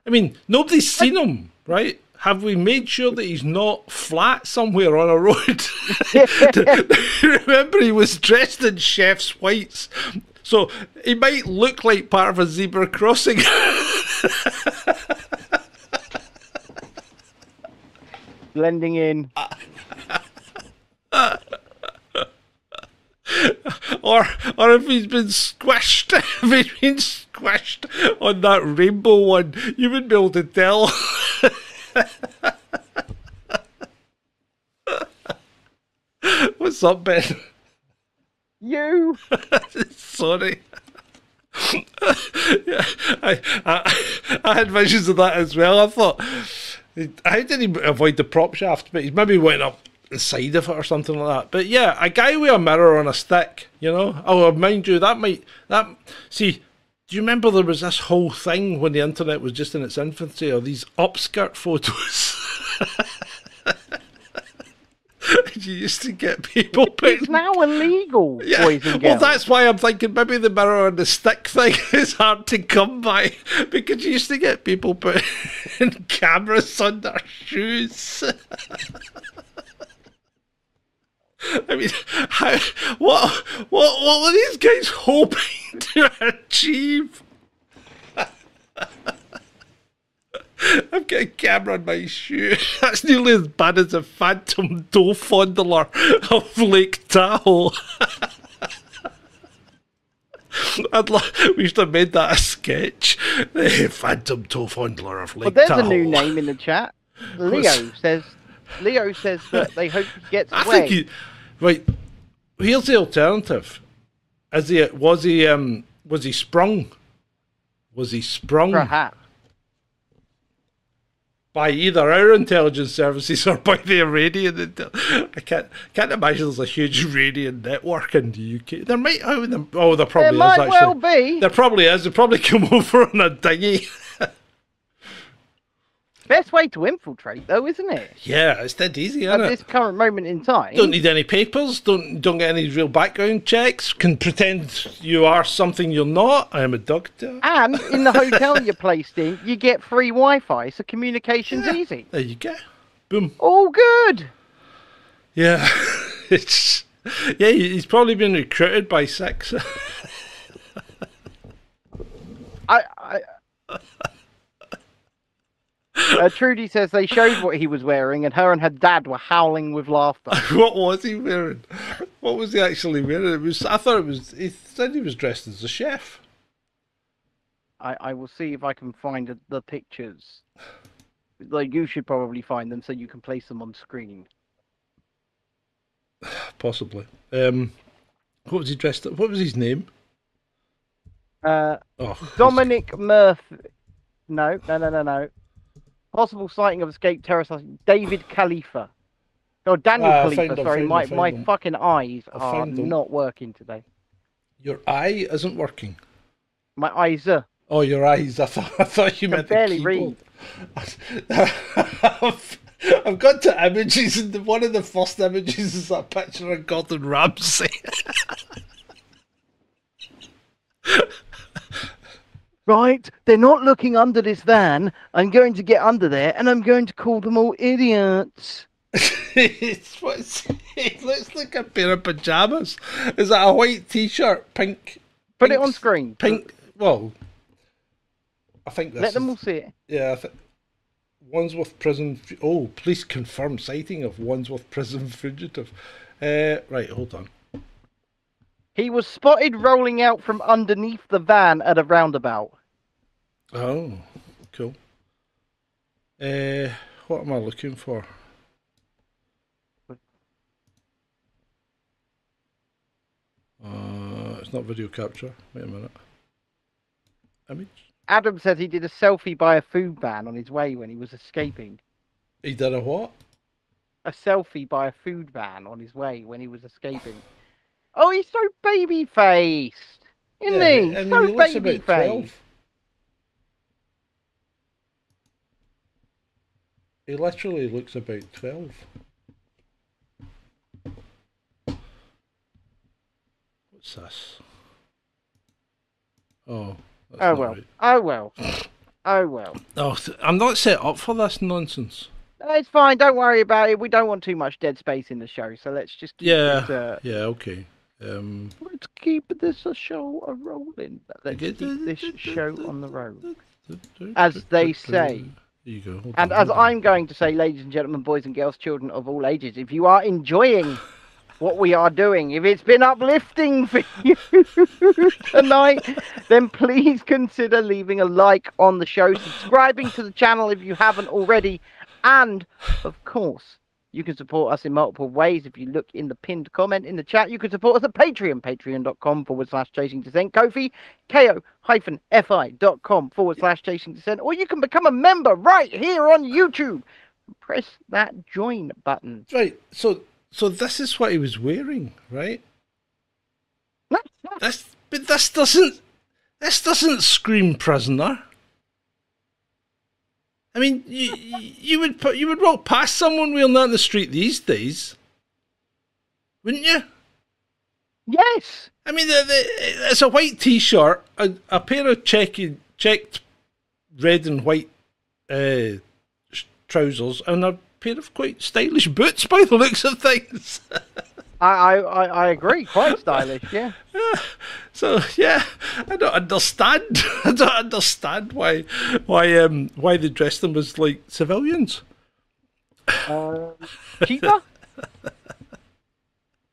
A: I mean, nobody's seen him, right? Have we made sure that he's not flat somewhere on a road? Remember, he was dressed in chef's whites, so he might look like part of a zebra crossing.
C: Blending in.
A: or or if he's been squished, if he's been squished on that rainbow one, you wouldn't be able to tell. What's up, Ben?
C: You.
A: Sorry. yeah, I, I I had visions of that as well. I thought, how did he avoid the prop shaft? But he maybe went up the side of it or something like that. But yeah, a guy with a mirror on a stick, you know. Oh, mind you, that might that see. Do you remember there was this whole thing when the internet was just in its infancy of these upskirt photos? you used to get people putting
C: It's now illegal,
A: yeah.
C: boys and
A: Well, that's why I'm thinking maybe the mirror on the stick thing is hard to come by because you used to get people putting cameras on their shoes. I mean, how, what, what, what were these guys hoping to achieve? I've got a camera on my shoe. That's nearly as bad as a phantom toe fondler of Lake Tahoe. I'd lo- we should have made that a sketch. The phantom toe fondler of Lake
C: But there's
A: Tahoe.
C: a new name in the chat. Leo says. Leo says that they hope he gets
A: I
C: away.
A: think he, right. Here's the alternative. Is he? Was he? Um. Was he sprung? Was he sprung
C: Perhaps.
A: By either our intelligence services or by the Iranian? Intel- I can't can't imagine there's a huge Iranian network in the UK. There might. Oh, there, oh, there
C: There
A: probably is
C: might
A: actually.
C: well be.
A: There probably is. They probably come over on a dinghy.
C: Best way to infiltrate, though, isn't it?
A: Yeah, it's dead easy,
C: At
A: isn't it?
C: this current moment in time.
A: Don't need any papers. Don't don't get any real background checks. Can pretend you are something you're not. I am a doctor.
C: And in the hotel you're placed in, you get free Wi-Fi, so communication's
A: Yeah.
C: easy.
A: There you go. Boom.
C: All good.
A: Yeah, it's yeah. He's probably been recruited by sex.
C: I. I... Uh, Trudy says they showed what he was wearing, and her and her dad were howling with laughter.
A: what was he wearing? What was he actually wearing? It was. I thought it was. He said he was dressed as a chef.
C: I, I will see if I can find the- the pictures. Like you should probably find them so you can place them on screen.
A: Possibly. Um, what was he dressed? Up? What was his name?
C: Uh,
A: Oh,
C: Dominic Murphy. No, no, no, no, no. Possible sighting of escaped terrorist David Khalifa. Oh, Daniel
A: Ah, I
C: Khalifa.
A: found
C: sorry, my, my fucking eyes
A: I
C: are
A: him.
C: not working today.
A: Your eye isn't working.
C: My eyes are.
A: Oh, your eyes. I thought. I thought you
C: can
A: meant the
C: barely
A: keyboard. I've, I've got to images, and one of the first images is that picture of Gordon Ramsay.
C: Right, they're not looking under this van. I'm going to get under there and I'm going to call them all idiots.
A: it's, it looks like a pair of pajamas. Is that a white T-shirt, pink?
C: Put it on screen.
A: Pink. Well, I think this
C: Let them
A: is-
C: all see it.
A: Yeah, I think Wandsworth prison. Oh, police confirm sighting of Wandsworth prison fugitive. Uh, right, hold on.
C: He was spotted rolling out from underneath the van at a roundabout.
A: Oh, cool. Uh, what am I looking for? Uh, it's not video capture. Wait a minute. Image.
C: Adam says he did a selfie by a food van on his way when he was escaping.
A: He did a what?
C: A selfie by a food van on his way when he was escaping. Oh, he's so baby faced, isn't
A: Yeah,
C: he? So
A: he looks
C: baby
A: about 12.
C: faced.
A: He literally looks about 12. What's this? Oh. That's
C: Oh well.
A: right.
C: Oh well. Oh well.
A: Oh, th- I'm not set up for this nonsense.
C: No, It's fine. Don't worry about it. We don't want too much dead space in the show, so let's just keep
A: Yeah.
C: it, uh,
A: Yeah, okay. Um,
C: let's keep this a show a rolling. Let's keep this show on the road. As they say.
A: There you go. hold
C: And
A: on,
C: as
A: on.
C: I'm going to say, ladies and gentlemen, boys and girls, children of all ages, if you are enjoying what we are doing, if it's been uplifting for you tonight, then please consider leaving a like on the show, subscribing to the channel if you haven't already, and of course, you can support us in multiple ways. If you look in the pinned comment in the chat, you can support us at Patreon, patreon.com forward slash Chasing Dissent, Ko-fi, ko-fi.com forward slash Chasing Dissent, or you can become a member right here on YouTube. Press that join button.
A: Right, so so this is what he was wearing, right? This, but this doesn't, this doesn't scream prisoner. I mean, you you would put, you would walk past someone wearing that in the street these days, wouldn't you?
C: Yes.
A: I mean, the, the, it's a white T-shirt, a, a pair of checked checked red and white uh, trousers, and a pair of quite stylish boots by the looks of things.
C: I, I, I agree. Quite stylish, yeah.
A: So yeah, I don't understand. I don't understand why why um why they dressed them as like civilians.
C: Um, cheaper?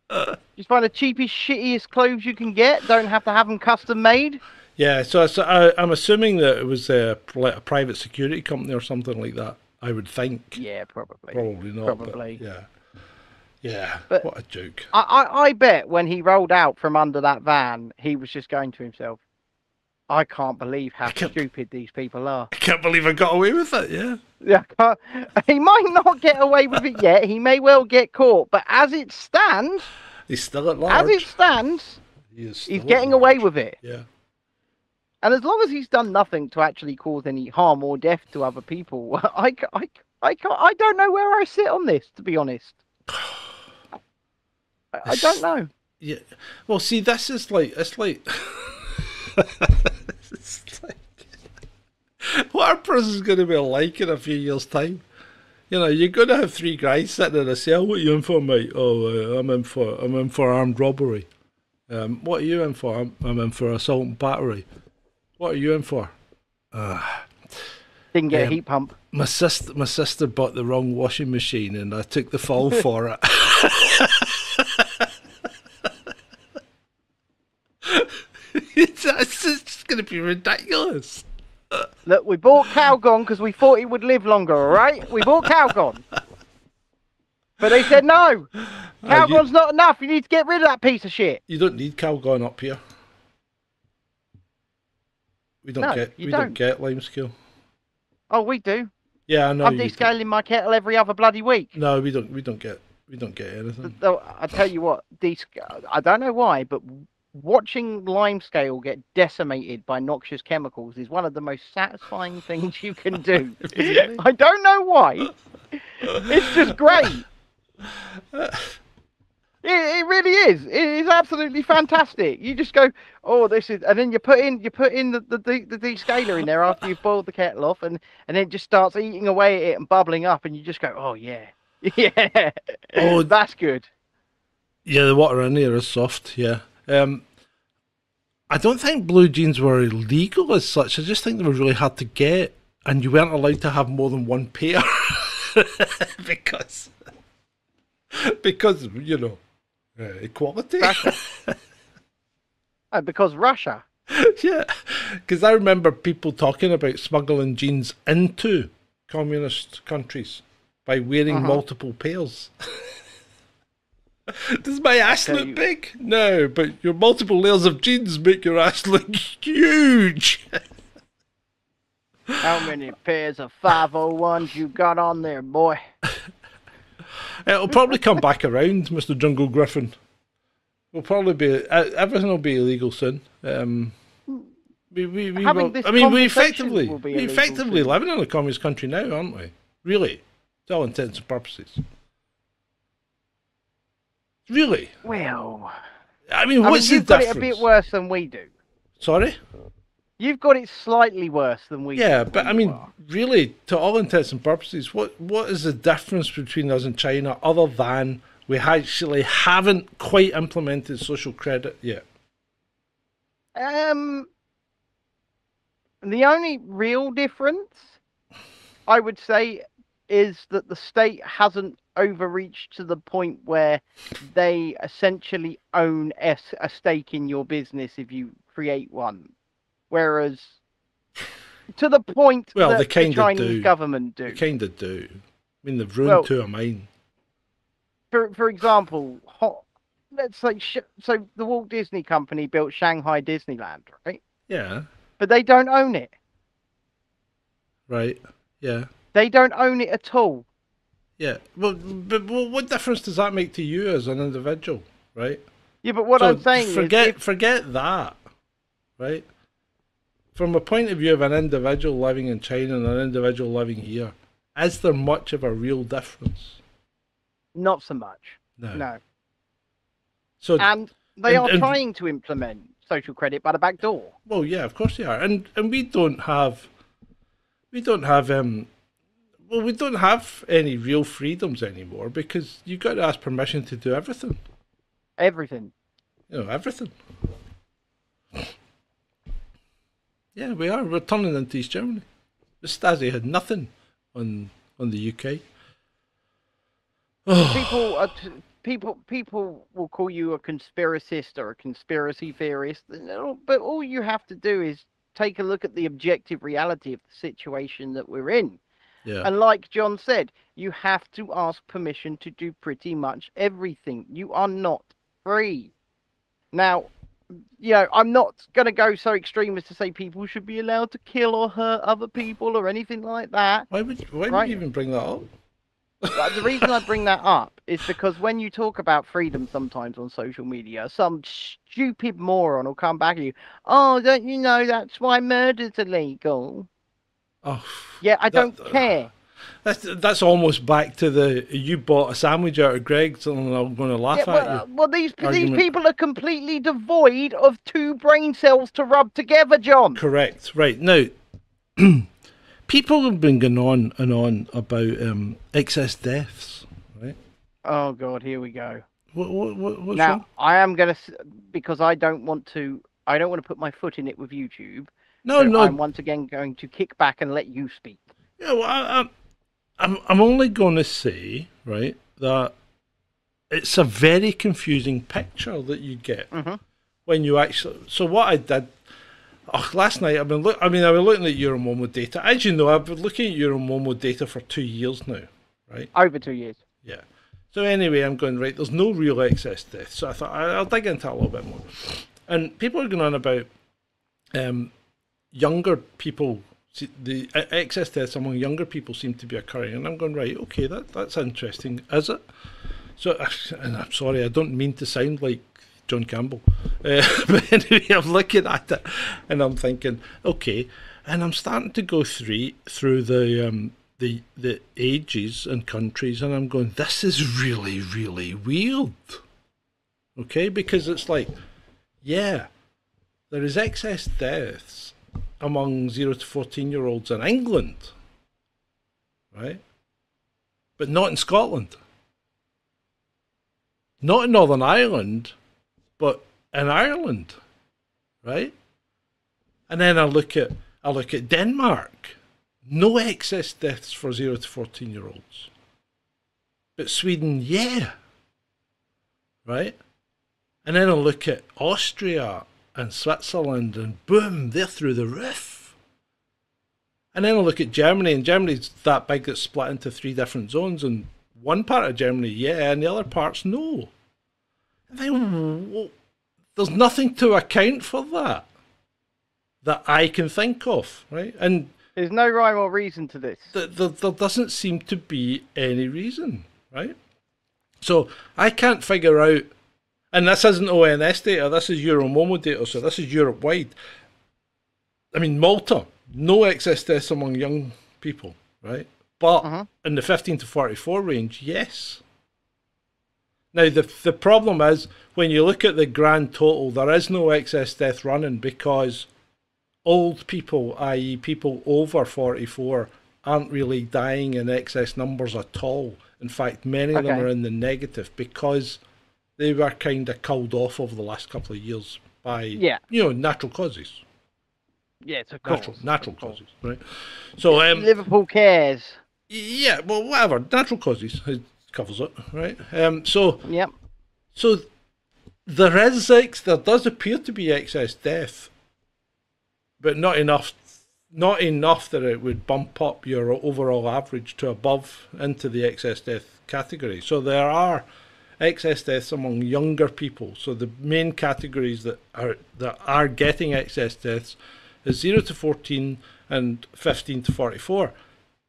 C: Just find the cheapest, shittiest clothes you can get. Don't have to have them custom made.
A: Yeah, so, so I, I'm assuming that it was a, like a private security company or something like that. I would think.
C: Yeah, probably.
A: Probably not.
C: Probably.
A: Yeah. Yeah.
C: But-
A: what a joke.
C: I, I, I bet when he rolled out from under that van, he was just going to himself, I can't believe how
A: can't-
C: stupid these people are.
A: I can't believe I got away with it. Yeah.
C: Yeah, I he might not get away with it yet. He may well get caught. But as it stands,
A: He's still at large.
C: as it stands,
A: He
C: he's getting away with it.
A: Yeah.
C: And as long as he's done nothing to actually cause any harm or death to other people, I, I, ca- I, I don't know where I sit on this, to be honest. I, I don't know.
A: Yeah. Well, see, this is like it's like it's like what our prison's going to be like in a few years' time. You know, you're going to have three guys sitting in a cell. What are you in for, mate? Oh, uh, I'm in for I'm in for armed robbery. Um, what are you in for? I'm, I'm in for assault and battery. What are you in for?
C: Uh, Didn't get a
A: Um,
C: heat pump.
A: My sister, my sister bought the wrong washing machine, and I took the fall for it. it's, it's just going to be ridiculous.
C: Look, we bought Calgon because we thought he would live longer, all right? We bought Calgon. But they said no.
A: Uh, you,
C: not enough. You need to get rid of that piece of shit.
A: you don't need Calgon up here. We don't
C: No,
A: get we
C: don't.
A: don't get limescale.
C: Oh, we do.
A: Yeah, I know.
C: I'm
A: you do.
C: descaling my kettle every other bloody week.
A: No, we don't. We don't get. We don't get anything.
C: I tell you what, desca- I don't know why, but watching limescale get decimated by noxious chemicals is one of the most satisfying things you can do.
A: Really?
C: I don't know why. It's just great. It, it really is. It is absolutely fantastic. You just go, oh, this is, and then you put in you put in the the, the, the descaler in there after you've boiled the kettle off, and and then it just starts eating away at it and bubbling up, and you just go, oh yeah, yeah,
A: Oh,
C: that's good.
A: Yeah, the water in there is soft. Yeah. Um, I don't think blue jeans were illegal as such. I just think they were really hard to get, and you weren't allowed to have more than one pair because because you know uh, equality.
C: Oh, because Russia.
A: yeah, because I remember people talking about smuggling jeans into communist countries by wearing
C: Uh-huh.
A: multiple pairs. Does my ass look
C: you-
A: big? No, but your multiple layers of jeans make your ass look huge.
C: How many pairs of 501s you got on there, boy?
A: It'll probably come back around, Mr. Jungle Griffin. We'll probably be uh, everything will be illegal soon. Um, we, we, we
C: Having
A: will,
C: this
A: I mean, we effectively we effectively
C: soon.
A: living in a communist country now, aren't we? Really, to all intents and purposes. Really,
C: Well,
A: I mean,
C: I mean,
A: what's
C: you've
A: the
C: got it a bit worse than we do.
A: Sorry.
C: You've got it slightly worse than we do.
A: Yeah,
C: where
A: but I mean,
C: are.
A: really, to all intents and purposes, what what is the difference between us and China other than we actually haven't quite implemented social credit yet?
C: Um, the only real difference, I would say, is that the state hasn't overreached to the point where they essentially own a, s- a stake in your business if you create one. Whereas, to the point
A: Well,
C: that the Chinese
A: do.
C: government do.
A: They kind of do. I mean, they've ruined
C: Well-
A: two of mine.
C: for for example, ho- let's say sh- so the Walt Disney Company built Shanghai Disneyland, right?
A: Yeah,
C: But they don't own it.
A: right. Yeah,
C: They don't own it at all.
A: Yeah. Well, but well, what difference does that make to you as an individual, right?
C: Yeah, but what
A: So
C: I'm saying
A: forget
C: is, if,
A: forget that, right? From a point of view of an individual living in China and an individual living here, is there much of a real difference?
C: not so much.
A: No.
C: No,
A: So,
C: and they
A: And-
C: are
A: and-
C: trying to implement social credit by the back door.
A: well, yeah, of course they are, and and we don't have, we don't have um, well, we don't have any real freedoms anymore because you've got to ask permission to do everything.
C: Everything.
A: You know, everything. Yeah, we are. We're turning into East Germany. The Stasi had nothing on on the UK. Oh,
C: People are t- people people will call you a conspiracist or a conspiracy theorist, but all you have to do is take a look at the objective reality of the situation that we're in.
A: Yeah.
C: And like John said, you have to ask permission to do pretty much everything. You are not free. Now, you know, I'm not going to go so extreme as to say people should be allowed to kill or hurt other people or anything like that.
A: Why would why would you even bring that up?
C: The reason I bring that up is because when you talk about freedom sometimes on social media, some stupid moron will come back at you. Oh, don't you know that's why murder's illegal?
A: Oh,
C: Yeah, I
A: That-
C: don't care.
A: that's that's almost back to the you bought a sandwich out of Greg's and I'm going to laugh
C: Yeah,
A: at you.
C: well, these these people are completely devoid of two brain cells to rub together, John.
A: Correct. Right now, people have been going on and on about um, excess deaths. Right.
C: Oh God, here we go.
A: What, what, what, what's
C: now
A: wrong?
C: I am gonna because I don't want to. I don't want to put my foot in it with YouTube.
A: No,
C: so
A: no.
C: I'm once again going to kick back and let you speak.
A: Yeah, well, I, I'm, I'm, I'm only going to say, right, that it's a very confusing picture that you get
C: Mhm.
A: when you actually. So what I did, oh, last night I've been look. I mean, I was looking at Euromomo data. As you know, I've been looking at Euromomo data for two years now, right?
C: Over two years.
A: Yeah. So anyway, I'm going right. There's no real excess death, so I thought I'll dig into that a little bit more. And people are going on about um, younger people. The excess deaths among younger people seem to be occurring, and I'm going right. Okay, that that's interesting. Is it? So, and I'm sorry, I don't mean to sound like John Campbell, uh, but anyway, I'm looking at it and I'm thinking, okay, and I'm starting to go through through the um, the the ages and countries, and I'm going, this is really really weird. Okay, because it's like, yeah, there is excess deaths among zero to fourteen year olds in England, right? But not in Scotland. Not in Northern Ireland, but in Ireland, right? And then I look at I look at Denmark. No excess deaths for zero to fourteen year olds. But Sweden, yeah. Right? And then I look at Austria and Switzerland and boom, they're through the roof. And then I look at Germany, and Germany's that big it's split into three different zones, and one part of Germany, yeah, and the other parts, no. And then, well, there's nothing to account for that that I can think of, right? And
C: There's no rhyme or reason to this.
A: th- th- there doesn't seem to be any reason, right? So I can't figure out, and this isn't ONS data, this is Euromomo data, so this is Europe wide. I mean, Malta, no excess deaths among young people, right? But
C: Mhm.
A: in the 15 to 44 range, yes. Now, the, the problem is when you look at the grand total, there is no excess death running because old people, i.e., people over 44, aren't really dying in excess numbers at all. In fact, many of them are in the negative because they were kind of culled off over the last couple of years by,
C: Yeah.
A: you know, natural causes.
C: Yes, of course.
A: Natural, natural causes, right? So, um,
C: Liverpool cares.
A: yeah, well, whatever, natural causes it covers it, right? Um, so,
C: Yep.
A: so there is ex- there does appear to be excess death, but not enough, not enough that it would bump up your overall average to above into the excess death category. So there are excess deaths among younger people. So the main categories that are that are getting excess deaths is zero to fourteen and fifteen to forty four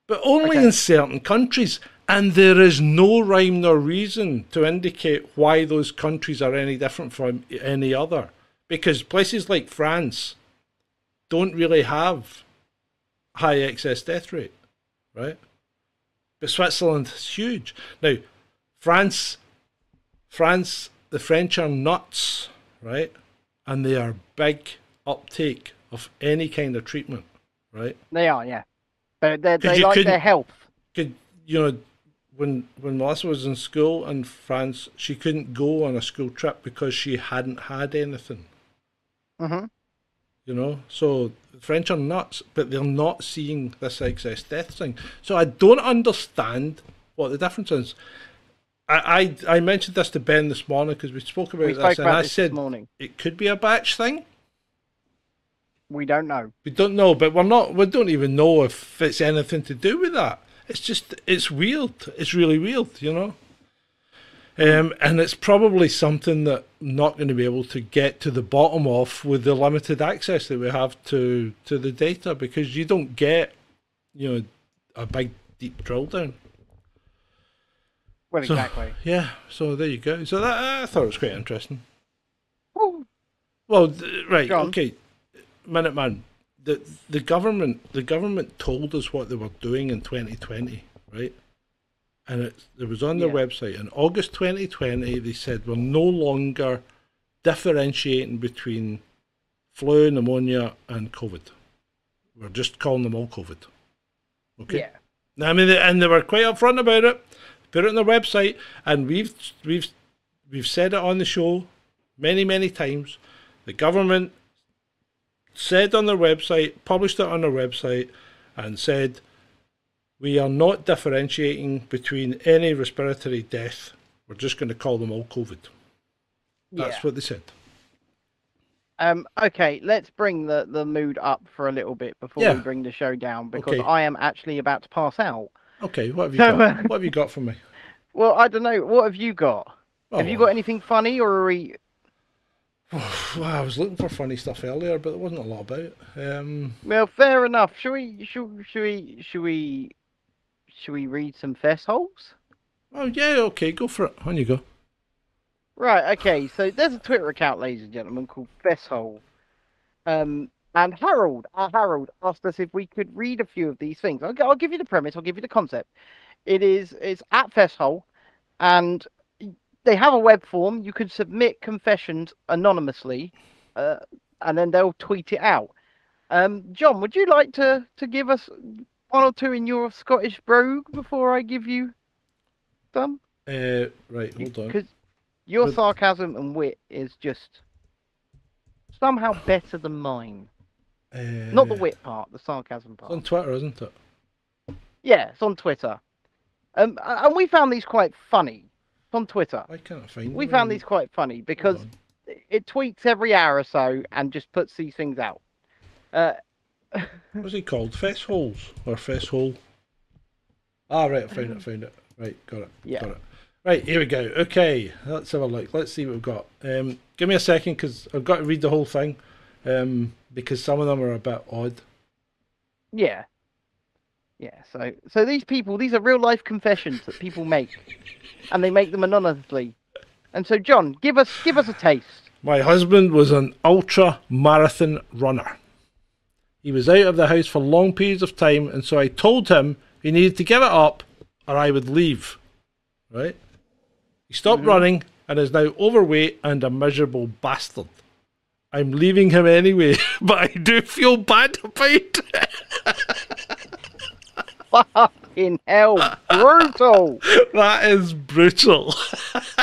A: but only
C: Okay.
A: in certain countries. And there is no rhyme nor reason to indicate why those countries are any different from any other. Because places like France don't really have high excess death rate, right? But Switzerland is huge. Now, France, France, the French are nuts, right? And they are big uptake of any kind of treatment, right?
C: They are, yeah. But they like their health.
A: could you know when when Melissa was in school in France, she couldn't go on a school trip because she hadn't had anything.
C: hmm
A: You know, so the French are nuts, but they're not seeing this excess death thing. So I don't understand what the difference is. I I, I mentioned this to Ben this morning because we spoke about
C: We
A: this,
C: spoke
A: and
C: about
A: I
C: this
A: said
C: this morning.
A: it could be a batch thing.
C: We don't know.
A: We don't know, but we're not. We don't even know if it's anything to do with that. It's just, it's weird. It's really weird, you know. Um, and it's probably something that I'm not going to be able to get to the bottom of with the limited access that we have to to the data because you don't get, you know, a big deep drill down.
C: Well,
A: So-
C: exactly.
A: Yeah, so there you go. So that I thought it was quite interesting. Well, th- right,
C: Go on.
A: okay, Minuteman. The the government the government told us what they were doing in 2020, right? And it, it was on their
C: Yeah.
A: website. In August 2020, they said we're no longer differentiating between flu, pneumonia, and COVID. We're just calling them all COVID. Okay.
C: Yeah.
A: I mean, they- and they were quite upfront about it. Put it on their website, and we've we've we've said it on the show many many times. The government said on their website, published it on their website, and said we are not differentiating between any respiratory death. We're just going to call them all COVID. That's
C: yeah.
A: what they said.
C: Um, okay, let's bring the, the mood up for a little bit before
A: Yeah.
C: we bring the show down because
A: Okay.
C: I am actually about to pass out.
A: Okay, what have you
C: So,
A: got?
C: uh,
A: what have you got for me?
C: Well, I don't know. What have you got? Have you
A: Oh,
C: got anything funny or are we?
A: Well, I was looking for funny stuff earlier, but there wasn't a lot about. Um,
C: Well, fair enough. Should we? Should, should we? Should we? Should we read some fess holes?
A: oh yeah, okay, go for it. On you go.
C: Right. Okay. So there's a Twitter account, ladies and gentlemen, called Fesshole. Um, and Harold, our Harold, asked us if we could read a few of these things. I'll, I'll give you the premise. I'll give you the concept. It is it's at Fesshole, and they have a web form. You can submit confessions anonymously, uh, and then they'll tweet it out. Um, John, would you like to to give us one or two in your Scottish brogue before I give you some?
A: Uh, right, hold on.
C: Because your
A: But-
C: sarcasm and wit is just somehow better than mine.
A: Uh,
C: Not the wit part, the sarcasm part.
A: It's on. Twitter, isn't it?
C: Yeah, it's on Twitter. Um, and we found these quite funny. It's on Twitter.
A: Why can't find
C: We found these quite funny because it tweets every hour or so and just puts these things out. Uh,
A: What's he called? Fess holes or fess hole? Ah, right, I found it. Found it. Right, got it.
C: Yeah.
A: Got it. Right, here we go. Okay, let's have a look. Let's see what we've got. Um, give me a second because I've got to read the whole thing. Um, because some of them are a bit odd.
C: yeah. Yeah, so so these people, these are real life confessions that people make, and they make them anonymously. And so, John, give us give us a taste.
A: My husband was an ultra marathon runner. He was out of the house for long periods of time, and so I told him he needed to give it up or I would leave. Right? He stopped running and is now overweight and a miserable bastard. I'm leaving him anyway, but I do feel bad about it.
C: Fucking hell, brutal!
A: that is brutal.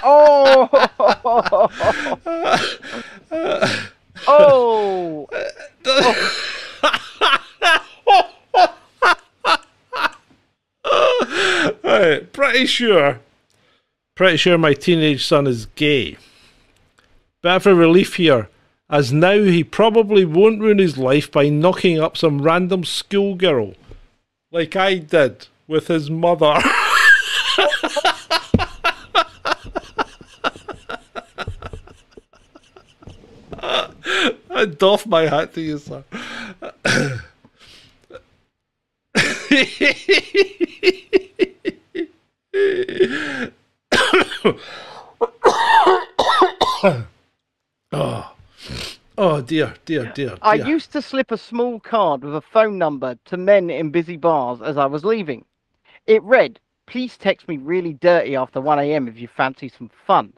C: Oh, oh,
A: Right, pretty sure, pretty sure my teenage son is gay. Bit of a relief here, as now he probably won't ruin his life by knocking up some random schoolgirl, like I did with his mother. I doff my hat to you, sir. dear, dear, dear.
C: I used to slip a small card with a phone number to men in busy bars as I was leaving. It read, Please text me really dirty after 1am if you fancy some fun.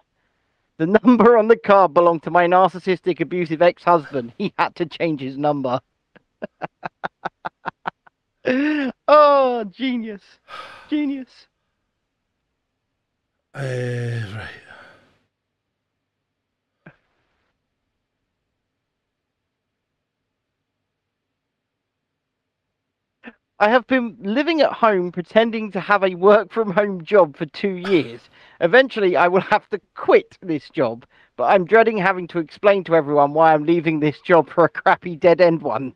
C: The number on the card belonged to my narcissistic, abusive ex husband. He had to change his number. oh, genius. Genius.
A: Uh, right.
C: I have been living at home pretending to have a work from home job for two years. Eventually, I will have to quit this job, but I'm dreading having to explain to everyone why I'm leaving this job for a crappy dead end one.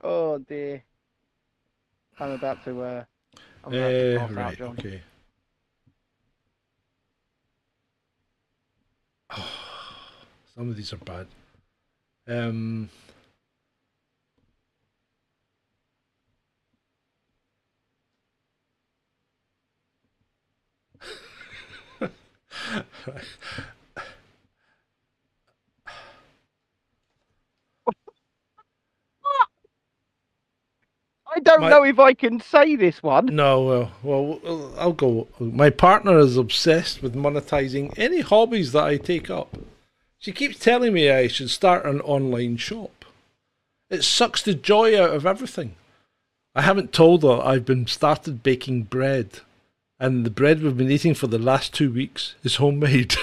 C: Oh dear. I'm about to, uh. I'm about to
A: Uh,
C: out,
A: right,
C: John.
A: okay. some of these are bad. Um,
C: I don't
A: My-
C: know if I can say this one.
A: No, well, well, I'll go. My partner is obsessed with monetizing any hobbies that I take up. She keeps telling me I should start an online shop. It sucks the joy out of everything. I haven't told her I've been started baking bread, and the bread we've been eating for the last two weeks is homemade.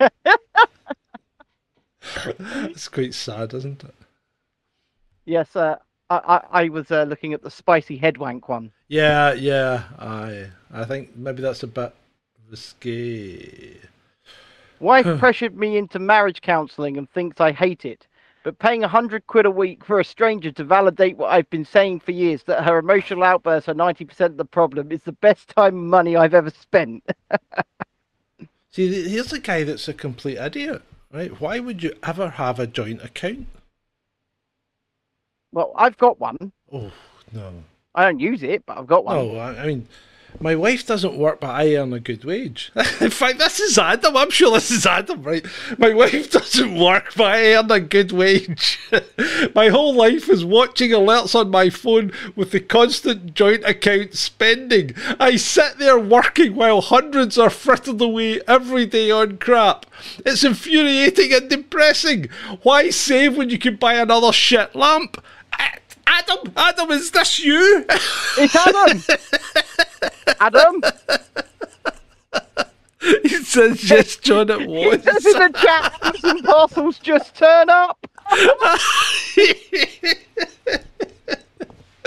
A: it's quite sad, isn't it?
C: Yes, uh, I, I, I was uh, looking at the spicy headwank one.
A: Yeah, yeah. I I think maybe that's a bit risque.
C: Wife pressured me into marriage counselling and thinks I hate it. But paying a hundred quid a week for a stranger to validate what I've been saying for years that her emotional outbursts are ninety percent of the problem is the best time money I've ever spent.
A: See, here's a guy that's a complete idiot, right? Why would you ever have a joint account?
C: well, I've got one.
A: Oh no,
C: I don't use it, but I've got one.
A: no. I mean, my wife doesn't work, but I earn a good wage. In fact, this is Adam. I'm sure this is Adam, right? My wife doesn't work, but I earn a good wage. my whole life is watching alerts on my phone with the constant joint account spending. I sit there working while hundreds are frittered away every day on crap. It's infuriating and depressing. Why save when you can buy another shit lamp? Adam, Adam, is this you?
C: It's Adam. Adam.
A: he says yes, John. It
C: He says
A: was.
C: in the chat, some parcels just turn up.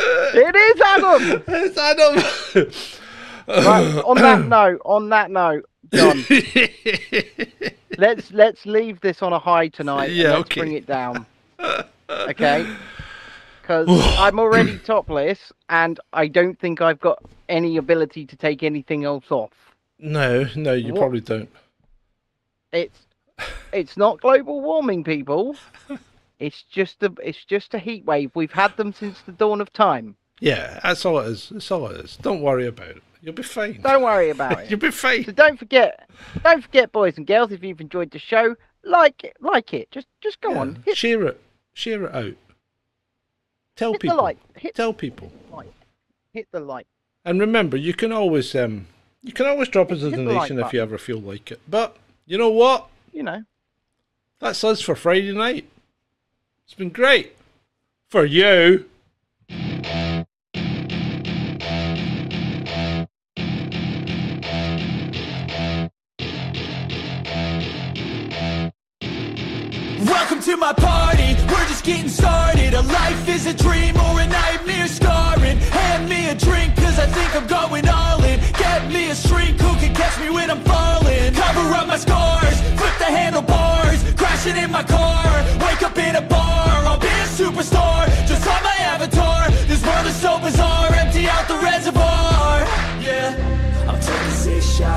C: It is Adam.
A: it's Adam.
C: Right, on that note, on that note, John, let's let's leave this on a high tonight.
A: Yeah,
C: let's
A: okay.
C: bring it down. Okay. Because I'm already topless, and I don't think I've got any ability to take anything else off.
A: no, no, you
C: What?
A: probably don't.
C: It's it's not global warming, people. It's just a it's just a heat wave. We've had them since the dawn of time.
A: Yeah, that's all it is. That's all it is. Don't worry about it. You'll be fine.
C: Don't worry about it.
A: You'll be fine.
C: So don't forget, don't forget, boys and girls, if you've enjoyed the show, like it, like it. Just just go
A: Yeah,
C: on, hit,
A: Share it. Share it out. Tell
C: hit the
A: people.
C: like, hit
A: Tell people.
C: the light. hit the like.
A: And remember, you can always um, you can always drop us a
C: Hit the like
A: donation if you ever feel like it. But you know what?
C: You know,
A: That's us for Friday night. It's been great for you.
B: Welcome to my party, we're just getting started. A life is a dream or a nightmare scarring. Hand me a drink cause I think I'm going all in. Get me a shrink who can catch me when I'm falling. Cover up my scars, flip the handlebars. Crashing in my car, wake up in a bar. I'll be a superstar, just on my avatar. This world is so bizarre, empty out the reservoir. Yeah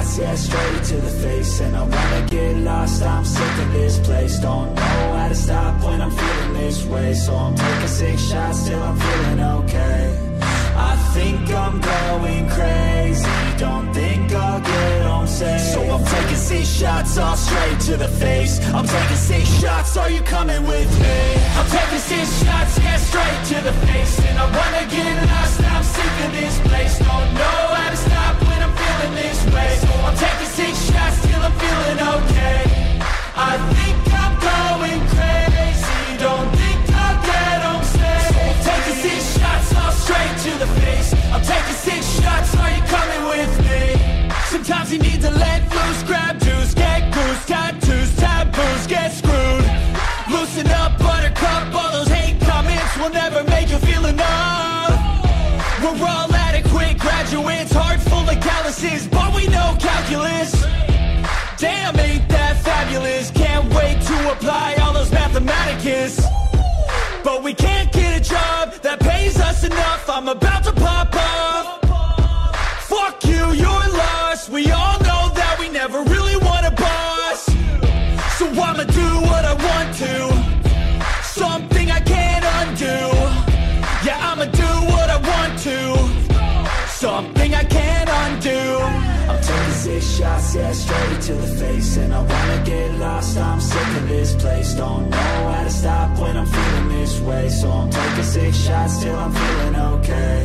B: shots, yeah, straight to the face. And I wanna get lost, I'm sick of this place. Don't know how to stop when I'm feeling this way. So I'm taking six shots till I'm feeling okay. I think I'm going crazy. Don't think I'll get home safe. So I'm taking six shots, all straight to the face. I'm taking six shots, are you coming with me? I'm taking six shots, yeah, straight to the face. And I wanna get lost, I'm sick of this place. Don't know how to stop feeling this way I'm taking six shots till I'm feeling okay. I think I'm going crazy. Don't think get home safe So I'm taking six shots all straight to the face. I'm taking six shots, are you coming with me? Sometimes you need to let loose, grab juice, get goose, tattoos, taboos, get screwed. Loosen up, buttercup, all those hate comments will never make you feel enough. We're all graduates, heart full of calluses, but we know calculus. Damn, ain't that fabulous? Can't wait to apply all those mathematicus. But we can't get a job that pays us enough. I'm about to the face And I wanna get lost, I'm sick of this place. Don't know how to stop when I'm feeling this way. So I'm taking six shots till I'm feeling okay.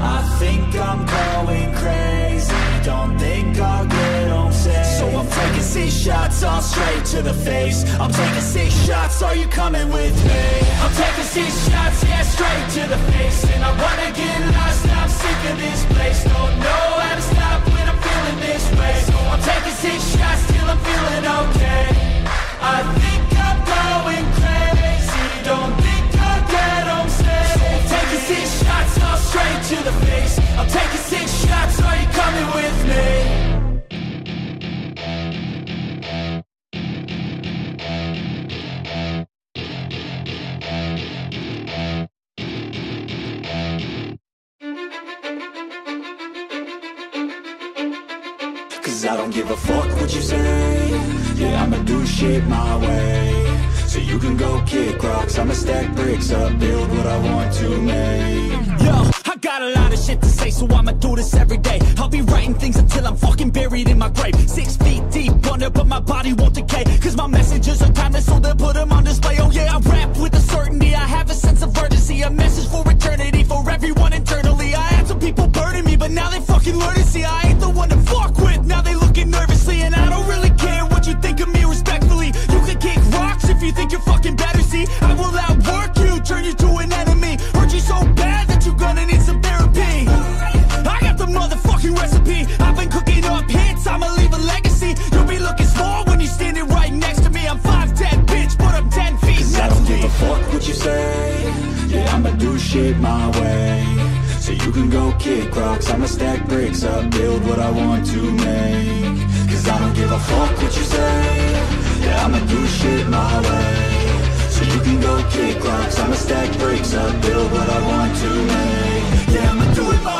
B: I think I'm going crazy. Don't think I'll get home safe. So I'm taking six shots all straight to the face. I'm taking six shots, are you coming with me? I'm taking six shots, yeah, straight to the face. And I wanna get lost, I'm sick of this place. Don't know how to stop this way. I'm taking six shots till I'm feeling okay. I think I'm going crazy. Don't think I'll get home safe I'm taking six shots all straight to the face. I'm taking six shots, are you coming with me? You say Yeah, I'ma do shit my way So you can go kick rocks I'ma stack bricks up, build what I want to make
D: Yo, I got a lot of shit to say, so I'ma do this every day. I'll be writing things until I'm fucking buried in my grave. Six feet deep under, but my body won't decay. Cause my messages are timeless, so they'll put them on display. Oh yeah, I rap with a certainty. I have a sense of urgency, a message for eternity, for everyone internally. I had some people burning me, but now they fucking learn to see I ain't the one to fuck with. Recipe. I've been cooking up hits, I'ma leave a legacy. You'll be looking small when you're standing right next to me. I'm 5'10, bitch, but I'm 10 feet
B: Cause I don't give a fuck what you say. Yeah, I'ma do shit my way. So you can go kick rocks I'ma stack bricks up, build what I want to make. Cause I don't give a fuck what you say. Yeah, I'ma do shit my way. So you can go kick rocks I'ma stack bricks up, build what I want to make. Yeah, I'ma do it my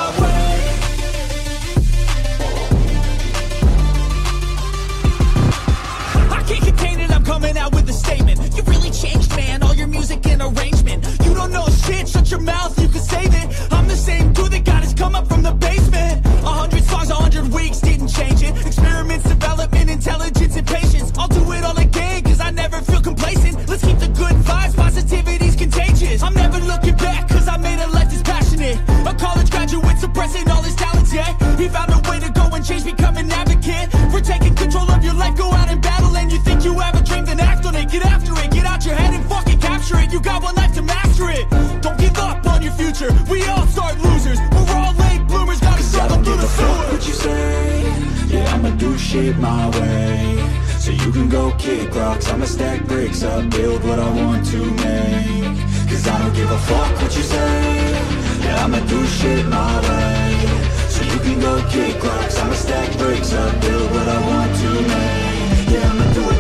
D: statement. You really changed, man, all your music and arrangement. You don't know shit, shut your mouth, you can save it. I'm the same dude that got his come up from the basement. A hundred songs, a hundred weeks, didn't change it. Experiments, development, intelligence, and patience. I'll do it all again, cause I never feel complacent. Let's keep the good vibes, positivity's contagious. I'm never looking back, cause I made a life that's passionate. A college graduate suppressing all his talents, yeah. He found a way to go and change, become an advocate. For taking control of your life, go it, get after it, get out your head and fucking capture it. You got one life to master it. Don't give up on your future. We all start losers. We're all late bloomers, gotta struggle through the
B: fuck What you say? Yeah, I'ma do shit my way. So you can go kick rocks, I'ma stack bricks up, build what I want to make. Cause I don't give a fuck what you say. Yeah, I'ma do shit my way. So you can go kick rocks, I'ma stack bricks up, build what I want to make. Yeah, I'ma do it.